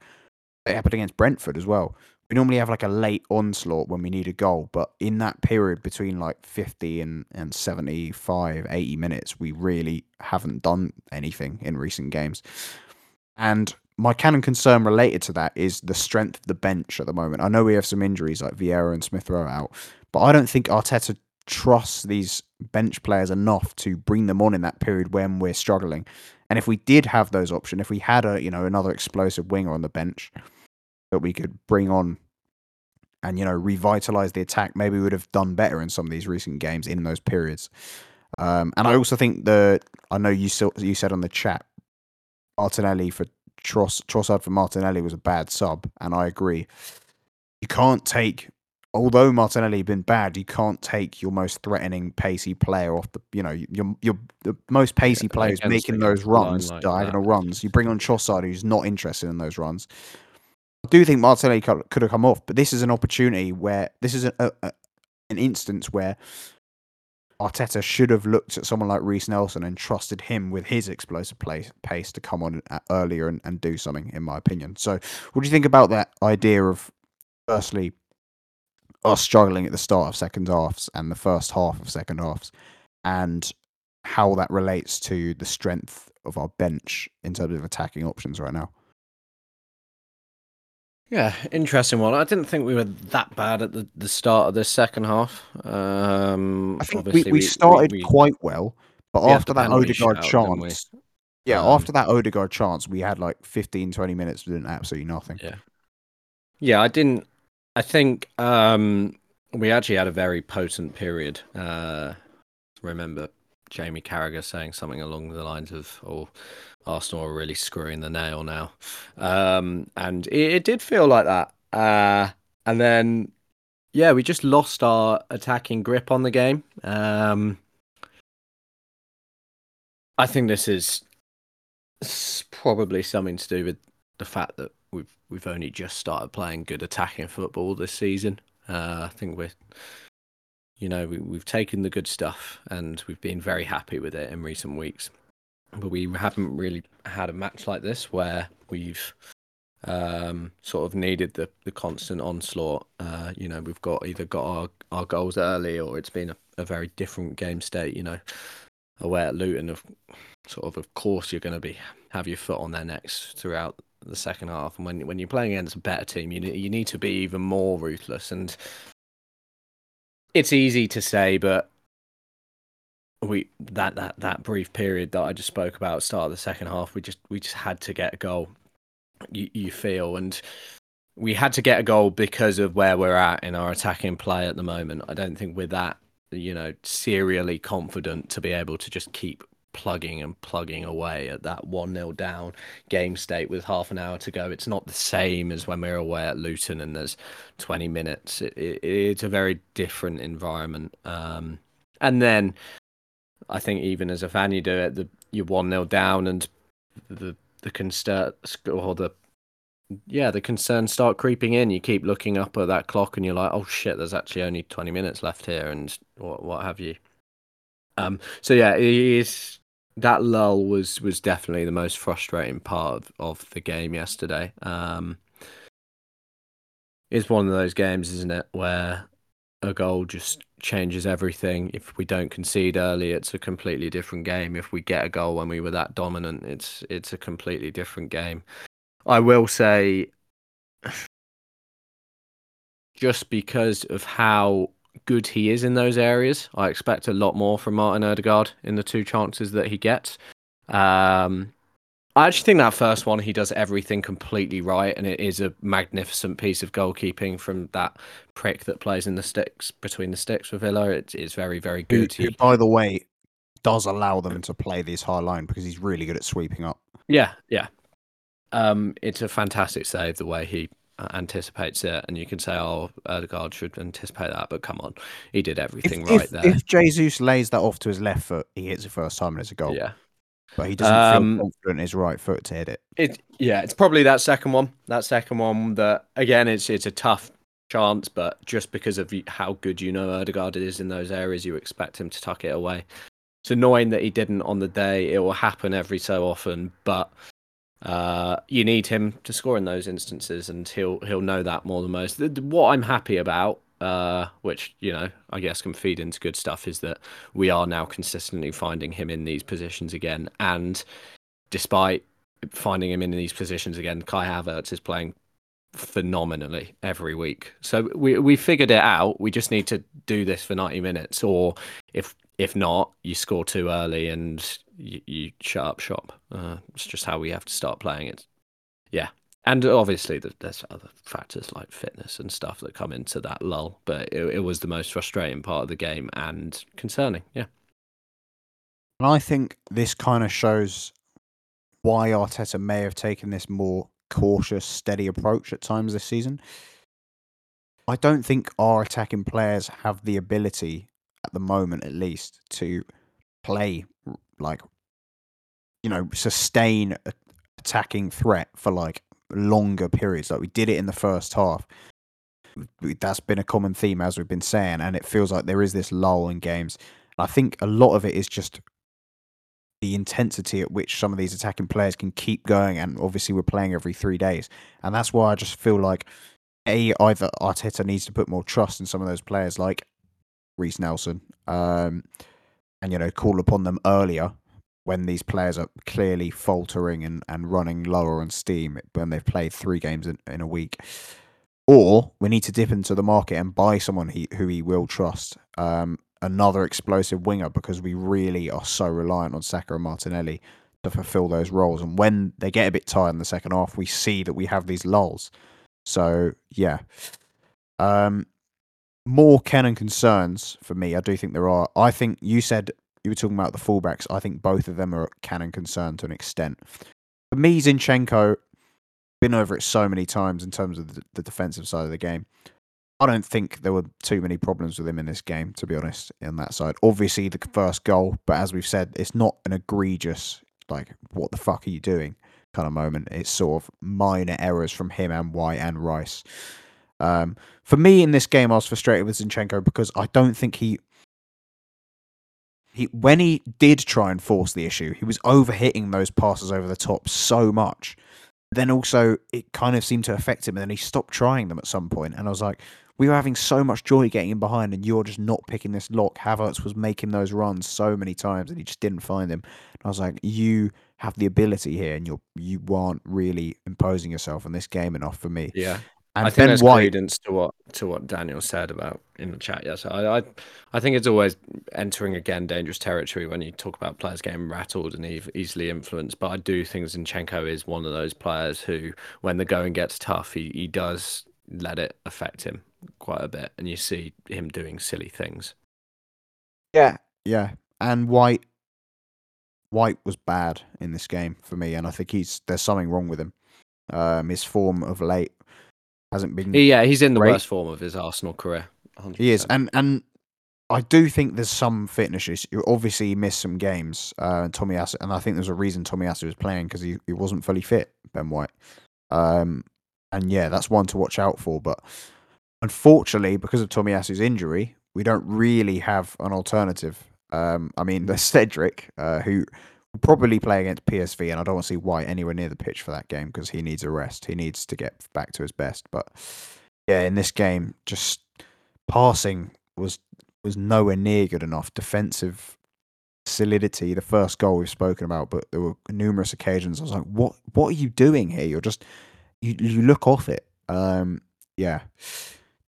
it happened against Brentford as well. We normally have like a late onslaught when we need a goal, but in that period between like 50 and, and 75, 80 minutes, we really haven't done anything in recent games. And my cannon concern related to that is the strength of the bench at the moment. I know we have some injuries like Vieira and Smith Rowe out, but I don't think Arteta trusts these bench players enough to bring them on in that period when we're struggling. And if we did have those options, if we had a you know another explosive winger on the bench that we could bring on and you know revitalize the attack, maybe we would have done better in some of these recent games in those periods. Um, and I also think the I know you you said on the chat Martinelli for Tross Trossard for Martinelli was a bad sub, and I agree. You can't take, although Martinelli been bad, you can't take your most threatening, pacey player off the. You know, your your the most pacey Yeah, players making those against a line runs, like diagonal that. runs. You bring on Trossard, who's not interested in those runs. I do think Martinelli could, could have come off, but this is an opportunity where this is a, a- an instance where Arteta should have looked at someone like Reiss Nelson and trusted him with his explosive play, pace to come on earlier and, and do something, in my opinion. So, what do you think about that idea of, firstly, us struggling at the start of second halves and the first half of second halves, and how that relates to the strength of our bench in terms of attacking options right now? Yeah, interesting one. I didn't think we were that bad at the, the start of the second half. Um, I think we, we started we- quite well, but after that Odegaard chance, yeah, Um, after that Odegaard chance, we had like 15, 20 minutes doing absolutely nothing. Yeah. Yeah, I didn't. I think um, we actually had a very potent period. Uh, remember Jamie Carragher saying something along the lines of, "Oh, Arsenal are really screwing the nail now," um, and it, it did feel like that. Uh, and then, yeah, we just lost our attacking grip on the game. Um, I think this is probably something to do with the fact that we've we've only just started playing good attacking football this season. Uh, I think we're, you know, we, we've taken the good stuff and we've been very happy with it in recent weeks, but we haven't really had a match like this where we've um, sort of needed the, the constant onslaught. Uh, you know, we've got either got our, our goals early or it's been a, a very different game state. You know, away at Luton, of sort of, of course, you're going to be have your foot on their necks throughout the second half. And when when you're playing against a better team, you you need to be even more ruthless. And it's easy to say, but we that that that brief period that I just spoke about, start of the second half, we just we just had to get a goal. You you feel and. We had to get a goal because of where we're at in our attacking play at the moment. I don't think we're that, you know, serially confident to be able to just keep plugging and plugging away at that 1 0 down game state with half an hour to go. It's not the same as when we're away at Luton and there's 20 minutes. It, it, it's a very different environment. Um, and then I think even as a fan, you do it, the, you're 1 0 down and the the concern or the yeah the concerns start creeping in. You keep looking up at that clock and you're like oh shit there's actually only 20 minutes left here and what what have you. Um so yeah it is that lull was was definitely the most frustrating part of, of the game yesterday. Um it's one of those games isn't it where a goal just changes everything if we don't concede early it's a completely different game if we get a goal when we were that dominant it's it's a completely different game i will say just because of how good he is in those areas. I expect a lot more from Martin Odegaard in the two chances that he gets. Um, I actually think that first one he does everything completely right, and it is a magnificent piece of goalkeeping from that prick that plays in the sticks between the sticks for Villa. It is very, very good. who, by the way, does allow them to play this high line because he's really good at sweeping up. Yeah, yeah. Um, it's a fantastic save the way he uh, anticipates it, and you can say, "Oh, Odegaard should anticipate that," but come on, he did everything if, right if, there. If Jesus lays that off to his left foot, he hits it first time and it's a goal. Yeah, but he doesn't Um, feel confident in his right foot to hit it. it yeah, it's probably that second one. That second one that again, it's it's a tough chance, but just because of how good you know Odegaard is in those areas, you expect him to tuck it away. It's annoying that he didn't on the day. It will happen every so often, but uh, you need him to score in those instances, and he'll he'll know that more than most. What I'm happy about, uh, which you know, I guess can feed into good stuff, is that we are now consistently finding him in these positions again, and despite finding him in these positions again, Kai Havertz is playing phenomenally every week. So we we figured it out. We just need to do this for 90 minutes, or if if not, you score too early and you, you shut up shop. Uh, it's just how we have to start playing it. Yeah. And obviously, there's other factors like fitness and stuff that come into that lull. But it, it was the most frustrating part of the game and concerning. Yeah. And I think this kind of shows why Arteta may have taken this more cautious, steady approach at times this season. I don't think our attacking players have the ability, at the moment at least, to play like, you know, sustain attacking threat for like longer periods. Like we did it in the first half. That's been a common theme, as we've been saying, and it feels like there is this lull in games. I think a lot of it is just the intensity at which some of these attacking players can keep going, and obviously we're playing every three days, and that's why I just feel like a either Arteta needs to put more trust in some of those players like Reiss Nelson, um, and you know call upon them earlier when these players are clearly faltering and, and running lower on steam when they've played three games in, in a week. Or we need to dip into the market and buy someone he, who he will trust. Um, another explosive winger because we really are so reliant on Saka and Martinelli to fulfill those roles. And when they get a bit tired in the second half, we see that we have these lulls. So yeah. Um more cannon concerns for me. I do think there are. I think you said you were talking about the fullbacks. I think both of them are cannon concern to an extent. For me, Zinchenko, been over it so many times in terms of the, the defensive side of the game. I don't think there were too many problems with him in this game, to be honest, in that side. Obviously, the first goal, but as we've said, it's not an egregious, like, what the fuck are you doing kind of moment. It's sort of minor errors from him and White and Rice. Um, for me, in this game, I was frustrated with Zinchenko because I don't think he. He, when he did try and force the issue, he was overhitting those passes over the top so much. Then also, it kind of seemed to affect him, and then he stopped trying them at some point. And I was like, we were having so much joy getting him behind, and you're just not picking this lock. Havertz was making those runs so many times, and he just didn't find him. And I was like, you have the ability here, and you're you aren't really imposing yourself in this game enough for me. Yeah. And I think Ben there's White, credence to what to what Daniel said about in the chat. Yes, I, I I think it's always entering again dangerous territory when you talk about players getting rattled and ev- easily influenced. But I do think Zinchenko is one of those players who, when the going gets tough, he, he does let it affect him quite a bit, and you see him doing silly things. Yeah, yeah, and White, White was bad in this game for me, and I think he's there's something wrong with him. Um, his form of late hasn't been. Yeah, he's in the Great. worst form of his Arsenal career. 100%. He is, and and I do think there's some fitness issues. Obviously, he missed some games, uh, and Tomiyasu, and I think there's a reason Tomiyasu was playing because he, he wasn't fully fit. Ben White, um, and yeah, that's one to watch out for. But unfortunately, because of Tomiyasu's injury, we don't really have an alternative. Um, I mean, there's Cedric, uh, who probably play against PSV, and I don't want to see White anywhere near the pitch for that game because he needs a rest. He needs to get back to his best. But yeah, in this game, just passing was was nowhere near good enough. Defensive solidity, the first goal we've spoken about, but there were numerous occasions I was like, "What? What are you doing here? You're just you you look off it." Um, yeah,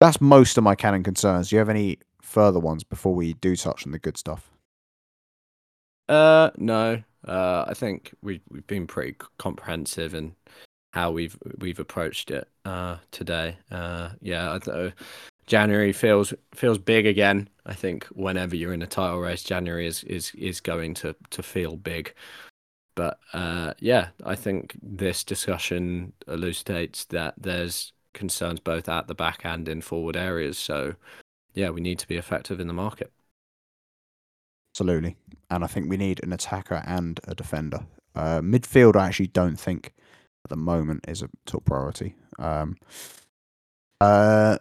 that's most of my cannon concerns. Do you have any further ones before we do touch on the good stuff? Uh, no. Uh, I think we we've been pretty comprehensive in how we've we've approached it uh today. Uh, yeah, th- January feels feels big again. I think whenever you're in a title race, January is is is going to to feel big. But uh, yeah, I think this discussion elucidates that there's concerns both at the back and in forward areas. So, yeah, we need to be effective in the market. Absolutely. And I think we need an attacker and a defender. Uh, midfield, I actually don't think at the moment is a top priority. Um, uh,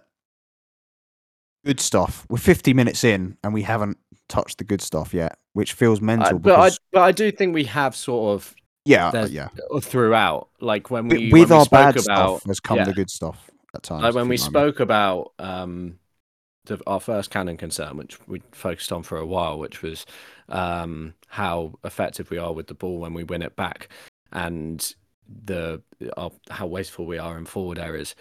good stuff. We're 50 minutes in and we haven't touched the good stuff yet, which feels mental. Uh, but, I, but I do think we have sort of yeah, uh, yeah. Throughout, like when we with when our we bad about, stuff has come yeah. the good stuff at times. Like when we spoke about um, the, our first cannon concern, which we focused on for a while, which was um, how effective we are with the ball when we win it back, and the uh, how wasteful we are in forward areas.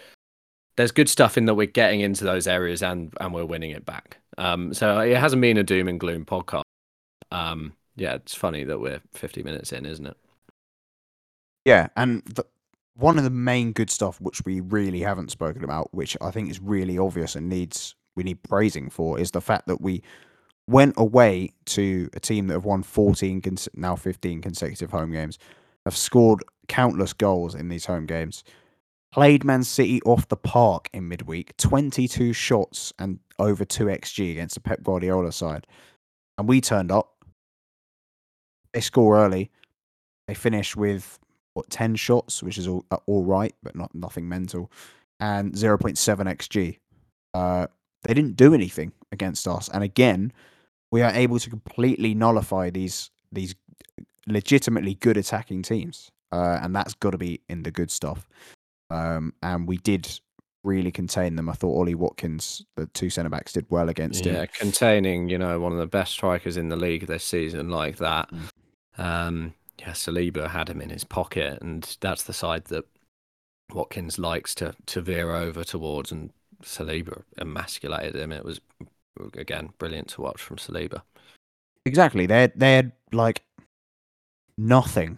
There's good stuff in that we're getting into those areas and and we're winning it back. Um, so it hasn't been a doom and gloom podcast. Um, yeah, it's funny that we're 50 minutes in, isn't it? Yeah, and the, one of the main good stuff which we really haven't spoken about, which I think is really obvious and needs we need praising for, is the fact that we went away to a team that have won 14 now 15 consecutive home games, have scored countless goals in these home games. Played Man City off the park in midweek, 22 shots and over 2 xG against the Pep Guardiola side. And we turned up. They score early. They finish with what 10 shots, which is all uh, all right, but not nothing mental, and 0.7 xg. Uh, they didn't do anything against us, and again, we are able to completely nullify these these legitimately good attacking teams, uh, and that's got to be in the good stuff. Um, and we did really contain them. I thought Ollie Watkins, the two centre backs, did well against him. Yeah, containing you know one of the best strikers in the league this season like that. Mm. Um, yeah, Saliba had him in his pocket, and that's the side that Watkins likes to to veer over towards, and Saliba emasculated him. It was again brilliant to watch from Saliba. Exactly, they they had like nothing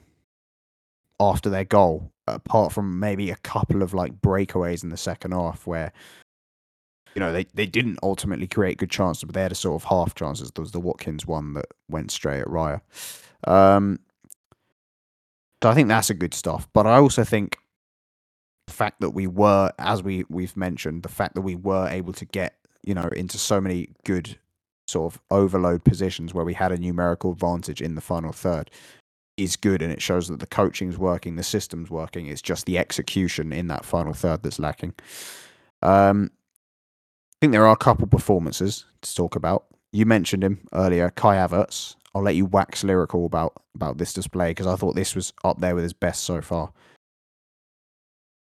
after their goal, apart from maybe a couple of like breakaways in the second half where you know, they, they didn't ultimately create good chances, but they had a sort of half chances. There was the Watkins one that went straight at Raya. Um, so I think that's a good stuff. But I also think the fact that we were, as we we've mentioned, the fact that we were able to get you know into so many good sort of overload positions where we had a numerical advantage in the final third is good and it shows that the coaching's working, the system's working. It's just the execution in that final third that's lacking. Um, I think there are a couple performances to talk about. You mentioned him earlier, Kai Havertz. I'll let you wax lyrical about about this display because I thought this was up there with his best so far.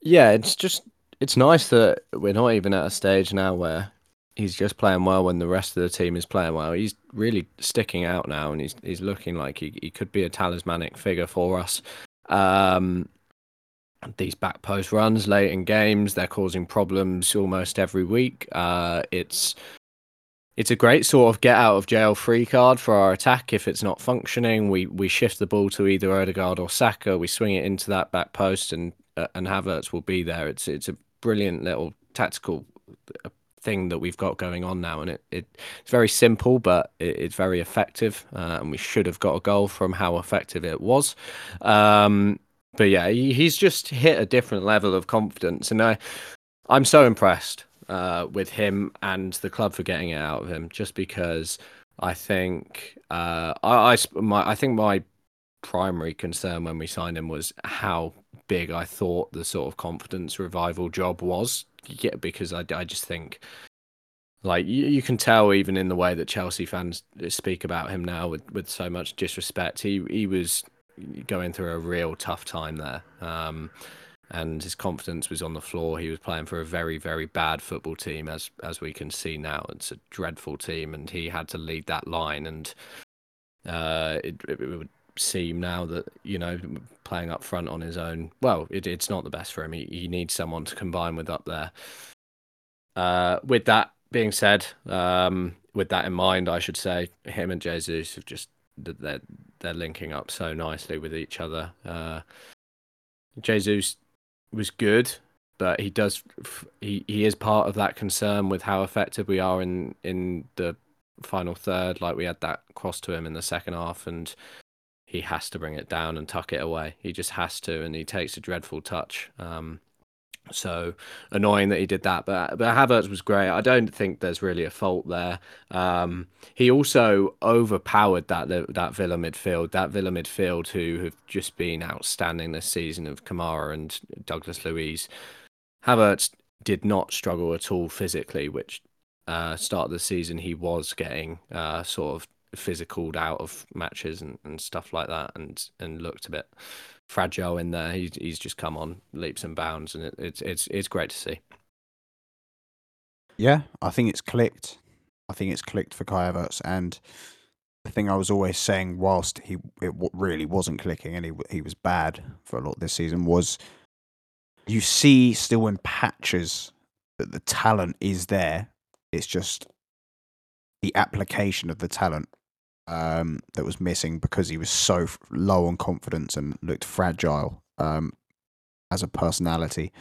Yeah, it's just it's nice that we're not even at a stage now where he's just playing well when the rest of the team is playing well. He's really sticking out now, and he's he's looking like he, he could be a talismanic figure for us. Um, these back post runs late in games, they're causing problems almost every week. Uh, it's it's a great sort of get out of jail free card for our attack. If it's not functioning, we we shift the ball to either Odegaard or Saka. We swing it into that back post, and and Havertz will be there. It's it's a brilliant little tactical uh, thing that we've got going on now, and it, it it's very simple, but it, it's very effective. Uh, and we should have got a goal from how effective it was. Um, but yeah, he, he's just hit a different level of confidence, and I I'm so impressed uh, with him and the club for getting it out of him, just because I think uh, I, I my I think my primary concern when we signed him was how big I thought the sort of confidence revival job was. Yeah, because I, I just think like you, you can tell even in the way that Chelsea fans speak about him now with, with so much disrespect. He he was going through a real tough time there. Um, and his confidence was on the floor. He was playing for a very, very bad football team, as as we can see now. It's a dreadful team, and he had to lead that line. And uh, it, it, would seem now that you know playing up front on his own. Well, it, it's not the best for him. He, he needs someone to combine with up there. Uh, with that being said, um, with that in mind, I should say him and Jesus have just they're they're linking up so nicely with each other. Uh, Jesus was good, but he does he he is part of that concern with how effective we are in in the final third. Like we had that cross to him in the second half, and he has to bring it down and tuck it away. He just has to, and he takes a dreadful touch. Um, So annoying that he did that, but but Havertz was great. I don't think there's really a fault there. Um, he also overpowered that that Villa midfield. That Villa midfield who have just been outstanding this season of Kamara and Douglas Luiz. Havertz did not struggle at all physically, which uh, start of the season he was getting uh, sort of physical out of matches and, and stuff like that, and and looked a bit fragile in there. He's he's just come on leaps and bounds, and it, it's it's it's great to see. Yeah, I think it's clicked. I think it's clicked for Kai Havertz, and the thing I was always saying, whilst he it really wasn't clicking, and he he was bad for a lot this season, was you see still in patches that the talent is there. It's just the application of the talent um, that was missing because he was so low on confidence and looked fragile um, as a personality.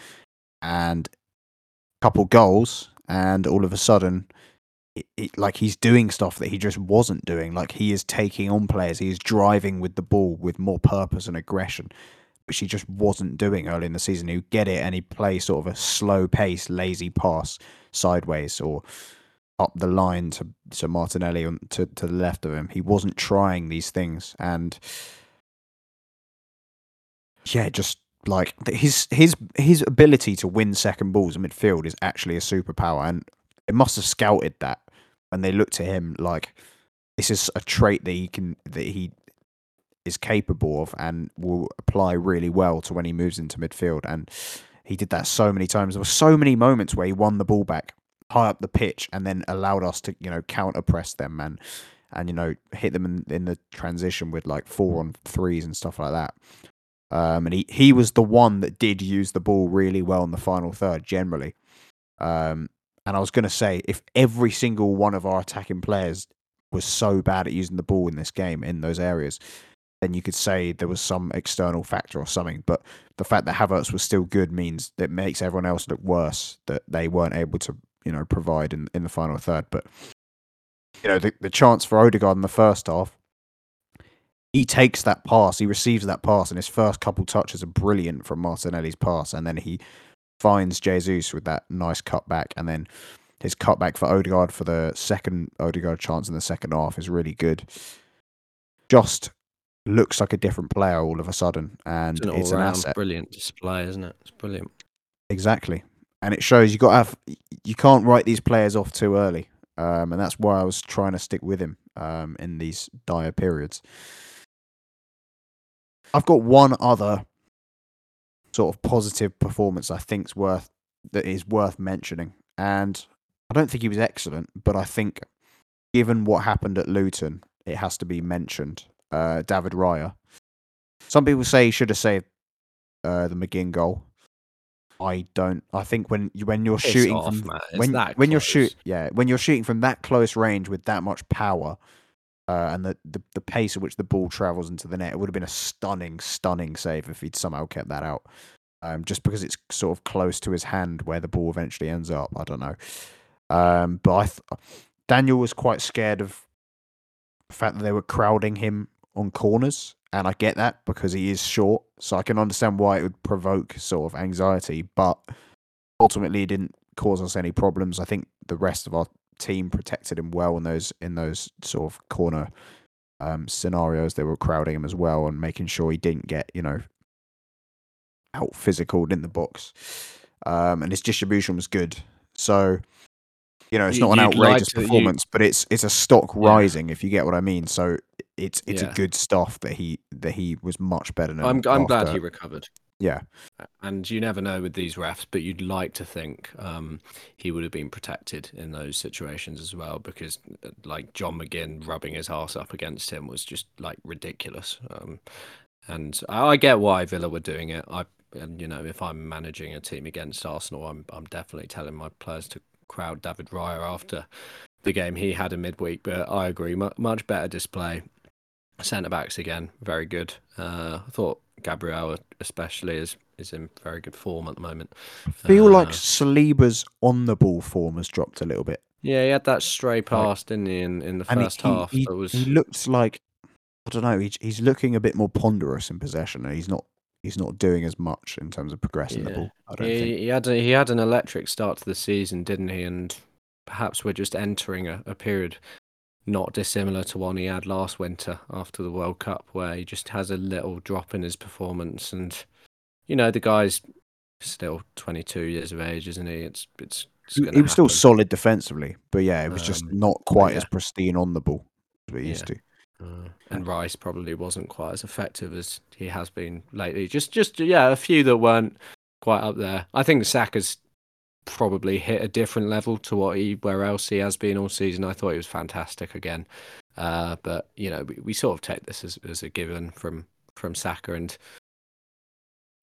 And a couple goals, and all of a sudden, it, it, like he's doing stuff that he just wasn't doing. Like he is taking on players, he is driving with the ball with more purpose and aggression, which he just wasn't doing early in the season. He'd get it and he'd play sort of a slow pace, lazy pass sideways or up the line to to Martinelli to, to the left of him. He wasn't trying these things and yeah, just like his his his ability to win second balls in midfield is actually a superpower and it must have scouted that when they looked to him like this is a trait that he can that he is capable of and will apply really well to when he moves into midfield and he did that so many times. There were so many moments where he won the ball back high up the pitch and then allowed us to you know counter press them and and you know hit them in, in the transition with like four on threes and stuff like that. Um, and he he was the one that did use the ball really well in the final third generally. Um, and I was going to say if every single one of our attacking players was so bad at using the ball in this game in those areas, then you could say there was some external factor or something. But the fact that Havertz was still good means that makes everyone else look worse that they weren't able to you know provide in in the final third. But you know the the chance for Odegaard in the first half, he takes that pass, he receives that pass, and his first couple touches are brilliant from Martinelli's pass, and then he finds Jesus with that nice cutback, and then his cutback for Odegaard for the second Odegaard chance in the second half is really good. Just looks like a different player all of a sudden, and it's an, it's an asset. Brilliant display, isn't it? It's brilliant. Exactly, and it shows you got to have you can't write these players off too early, um, and that's why I was trying to stick with him um, in these dire periods. I've got one other sort of positive performance I think's worth that is worth mentioning, and I don't think he was excellent, but I think given what happened at Luton, it has to be mentioned. Uh, David Raya. Some people say he should have saved uh, the McGinn goal. I don't. I think when you when you're Piss shooting off, from man. When that when you're close. shoot yeah when you're shooting from that close range with that much power, uh, and the, the the pace at which the ball travels into the net, it would have been a stunning stunning save if he'd somehow kept that out. Um, just because it's sort of close to his hand where the ball eventually ends up. I don't know. Um, but I th- Daniel was quite scared of the fact that they were crowding him on corners, and I get that because he is short, so I can understand why it would provoke sort of anxiety. But ultimately, it didn't cause us any problems. I think the rest of our team protected him well in those in those sort of corner um, scenarios. They were crowding him as well and making sure he didn't get you know out physical in the box. Um, and his distribution was good. So you know, it's You- not an you'd like outrageous to- you- performance, but it's it's a stock Yeah. rising if you get what I mean. So it's it's Yeah. a good stuff that he that he was much better. I'm I'm glad he recovered. Yeah, And you never know with these refs, but you'd like to think um, he would have been protected in those situations as well, because uh, like John McGinn rubbing his arse up against him was just like ridiculous. Um, and I, I get why Villa were doing it. I, and you know, if I'm managing a team against Arsenal, I'm I'm definitely telling my players to crowd David Raya after the game he had in midweek. But I agree, mu- much better display. Centre backs again, very good. Uh, I thought Gabriel especially is is in very good form at the moment. I feel like Uh, Saliba's on the ball form has dropped a little bit. Yeah, he had that stray pass, didn't he, in, in the first he, half? he, was he looks like I don't know. He's he's looking a bit more ponderous in possession, and he's not he's not doing as much in terms of progressing the ball. I don't He, think. he had a, he had an electric start to the season, didn't he? And perhaps we're just entering a, a period not dissimilar to one he had last winter after the World Cup, where he just has a little drop in his performance. And you know, the guy's still 22 years of age, isn't he? It's it's, it's He, was still solid defensively, but yeah, it was just Um, not quite as pristine on the ball as we used to. Uh, and Rice probably wasn't quite as effective as he has been lately. Just, just yeah, a few that weren't quite up there. I think Saka's probably hit a different level to what he where else he has been all season. I thought he was fantastic again, uh, but you know we, we sort of take this as, as a given from from Saka, and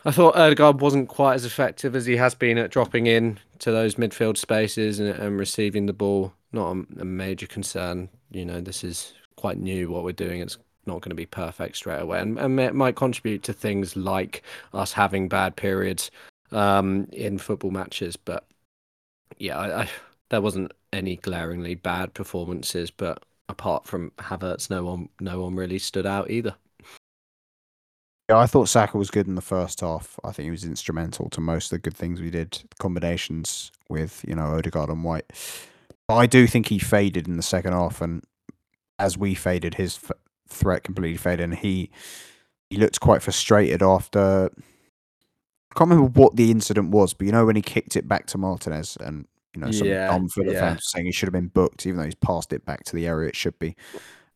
I thought Odegaard wasn't quite as effective as he has been at dropping in to those midfield spaces and, and receiving the ball. Not a, a major concern. You know, this is quite new what we're doing. It's not going to be perfect straight away, and, and it might contribute to things like us having bad periods um, in football matches. But yeah, I, I, there wasn't any glaringly bad performances. But apart from Havertz, no one, no one really stood out either. Yeah, I thought Saka was good in the first half. I think he was instrumental to most of the good things we did. Combinations with you know Odegaard and White. But I do think he faded in the second half, and as we faded, his f- threat completely faded, and he he looked quite frustrated after. I can't remember what the incident was, but you know when he kicked it back to Martinez, and you know some Yeah, dumb Villa yeah. fans saying he should have been booked, even though he's passed it back to the area it should be.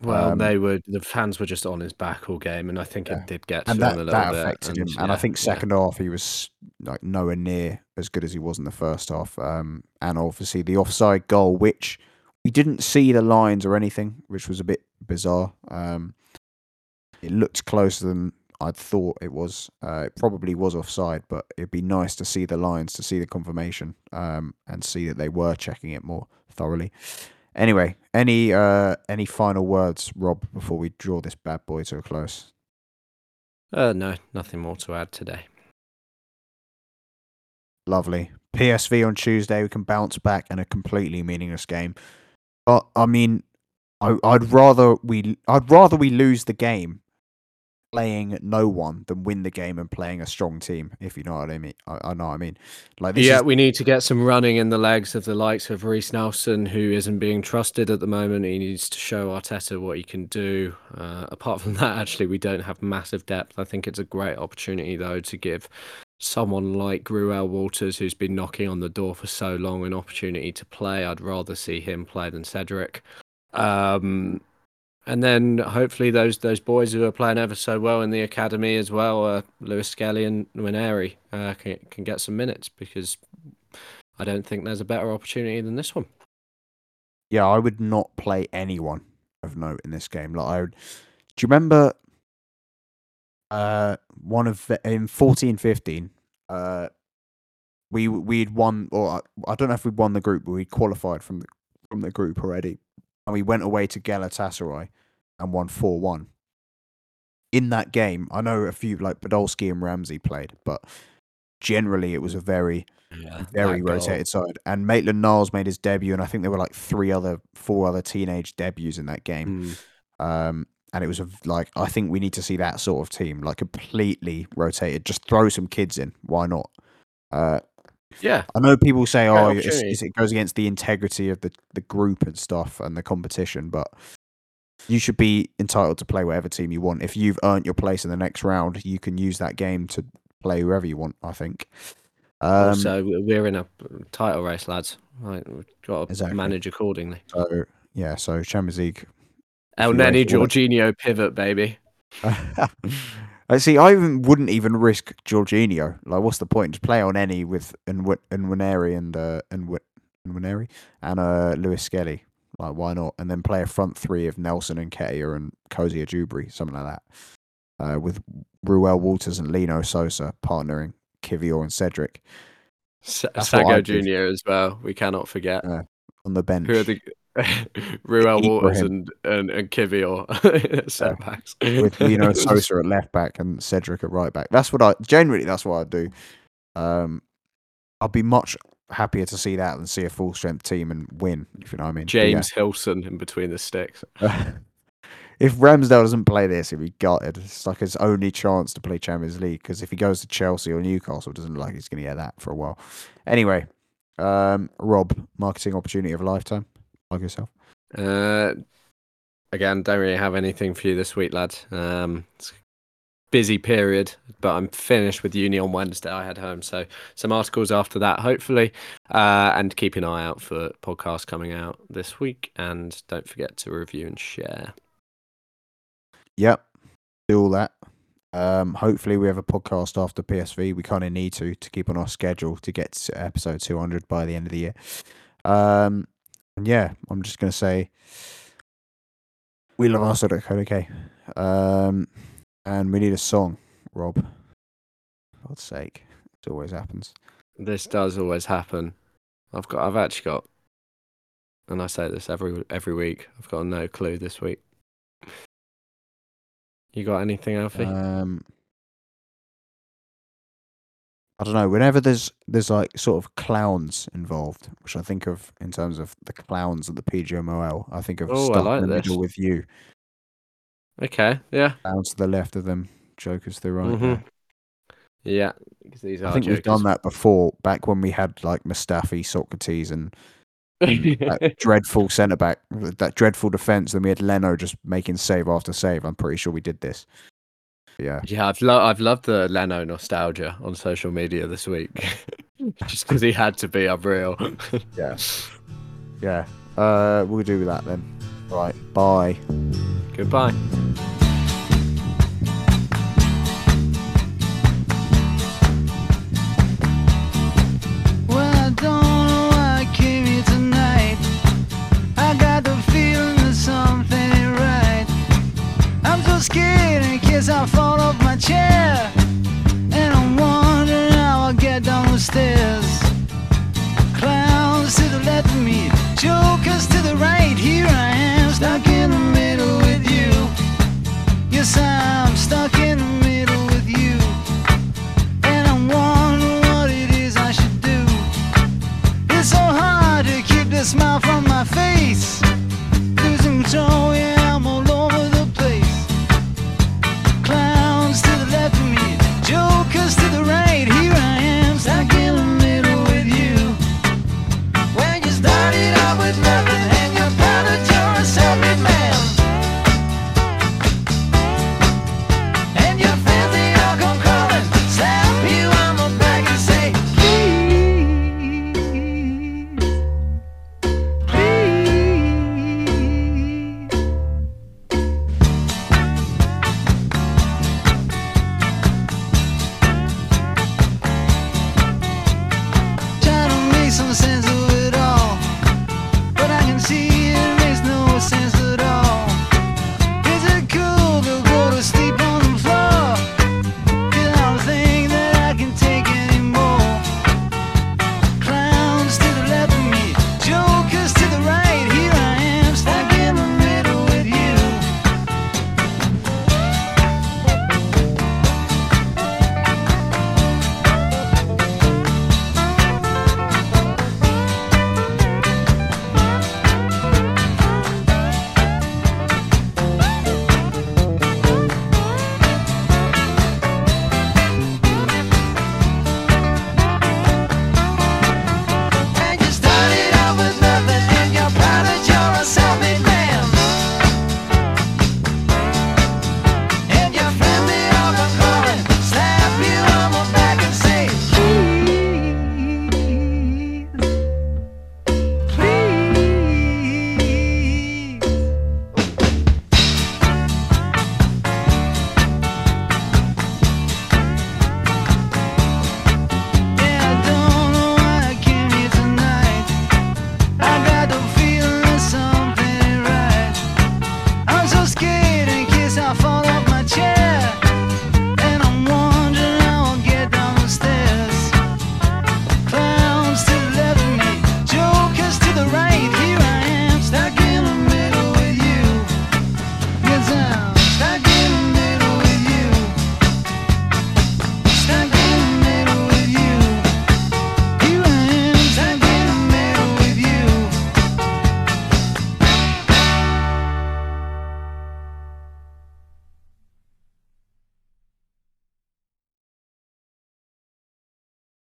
Well, Um, they were the fans were just on his back all game, and I think Yeah. it did get to and him that, that bit. affected him. And yeah, I think yeah. second half he was like nowhere near as good as he was in the first half. Um, and obviously the offside goal, which we didn't see the lines or anything, which was a bit bizarre. Um, it looked closer than I'd thought it was. Uh, it probably was offside, but it'd be nice to see the lines, to see the confirmation, um, and see that they were checking it more thoroughly. Anyway, any uh, any final words, Rob, before we draw this bad boy to a close? Uh, no, nothing more to add today. Lovely. PSV on Tuesday, we can bounce back in a completely meaningless game. But I mean, I, I'd rather we I'd rather we lose the game playing no one than win the game and playing a strong team. If you know what I mean, I, I know what I mean. Like yeah, is we need to get some running in the legs of the likes of Reiss Nelson, who isn't being trusted at the moment. He needs to show Arteta what he can do. Uh, apart from that, actually, we don't have massive depth. I think it's a great opportunity, though, to give someone like Reuell Walters, who's been knocking on the door for so long, an opportunity to play. I'd rather see him play than Cedric. Um, and then hopefully those those boys who are playing ever so well in the academy as well, uh, Lewis Skelly and Nwaneri, uh, can can get some minutes because I don't think there's a better opportunity than this one. yeah, I would not play anyone of note in this game. Like I would, do you remember uh one of the, in fourteen fifteen uh we we'd won or I, I don't know if we won the group but we qualified from the from the group already and we went away to Galatasaray and won 4-1 in that game I know a few like Podolski and Ramsey played but generally it was a very Yeah, very rotated side. And Maitland Niles made his debut, and I think there were like three other, four other teenage debuts in that game. Mm. Um, and it was a, like I think we need to see that sort of team, like completely rotated. Just throw some kids in. Why not? Uh, Yeah, I know people say, "Oh, it's, it's, it goes against the integrity of the the group and stuff and the competition," but you should be entitled to play whatever team you want. If you've earned your place in the next round, you can use that game to play whoever you want. I think. Um, also we're in a title race, lads. Right, we've got to Exactly. manage accordingly. so yeah, so Champions League Elneny Jorginho pivot, baby. I see. I even wouldn't even risk Jorginho. Like, what's the point? Just play on any with and and Nwaneri and uh, and and and uh, Lewis Skelly. Like, why not? And then play a front three of Nelson and Nketiah and Cozier-Duberry, something like that. Uh, with Reuell Walters and Lino Sousa partnering Kivior and Cedric what Sago Junior as well. We cannot forget. Uh, on the bench. Who are the Reuell Walters and and, and Kivior centre backs with Lino Sousa at left back and Cedric at right back. That's what I generally. That's what I do. Um, I'd be much happier to see that than see a full strength team and win. If you know what I mean. But yeah. James Hillson in between the sticks. if Ramsdale doesn't play this, he'll be gutted. It's like his only chance to play Champions League because if he goes to Chelsea or Newcastle, it doesn't look like he's going to get that for a while. Anyway, um, Rob, marketing opportunity of a lifetime. Plug yourself. Uh, again, don't really have anything for you this week, lad. Um, it's a busy period, but I'm finished with uni on Wednesday. I head home, so some articles after that, hopefully, uh, and keep an eye out for podcasts coming out this week. And don't forget to review and share. Yep, do all that. Um, hopefully, we have a podcast after PSV. We kind of need to to keep on our schedule to get to episode 200 by the end of the year. Um, and yeah, I'm just gonna say we love Arsenal at okay. Um, and we need a song, Rob. For God's sake, it always happens. This does always happen. I've got, I've actually got, and I say this every every week. I've got no clue this week. You got anything, Alfie? Um, I don't know. Whenever there's there's like sort of clowns involved, which I think of in terms of the clowns at the PGMOL, I think of Oh, I stuff like in the this. middle with you. okay, yeah, Clowns to the left of them, jokers to the right. Mhm. yeah. 'cause These I are think we've done that before, back when we had like Mustafi, Sokratis, and that dreadful centre back, that dreadful defence. Then we had Leno just making save after save. I'm pretty sure we did this. Yeah. Yeah, I've lo- I've loved the Leno nostalgia on social media this week. Just because he had to be unreal. yeah. Yeah. Uh, we'll do that then. Right. Bye. Goodbye. something right. I'm so scared in case I fall. sun.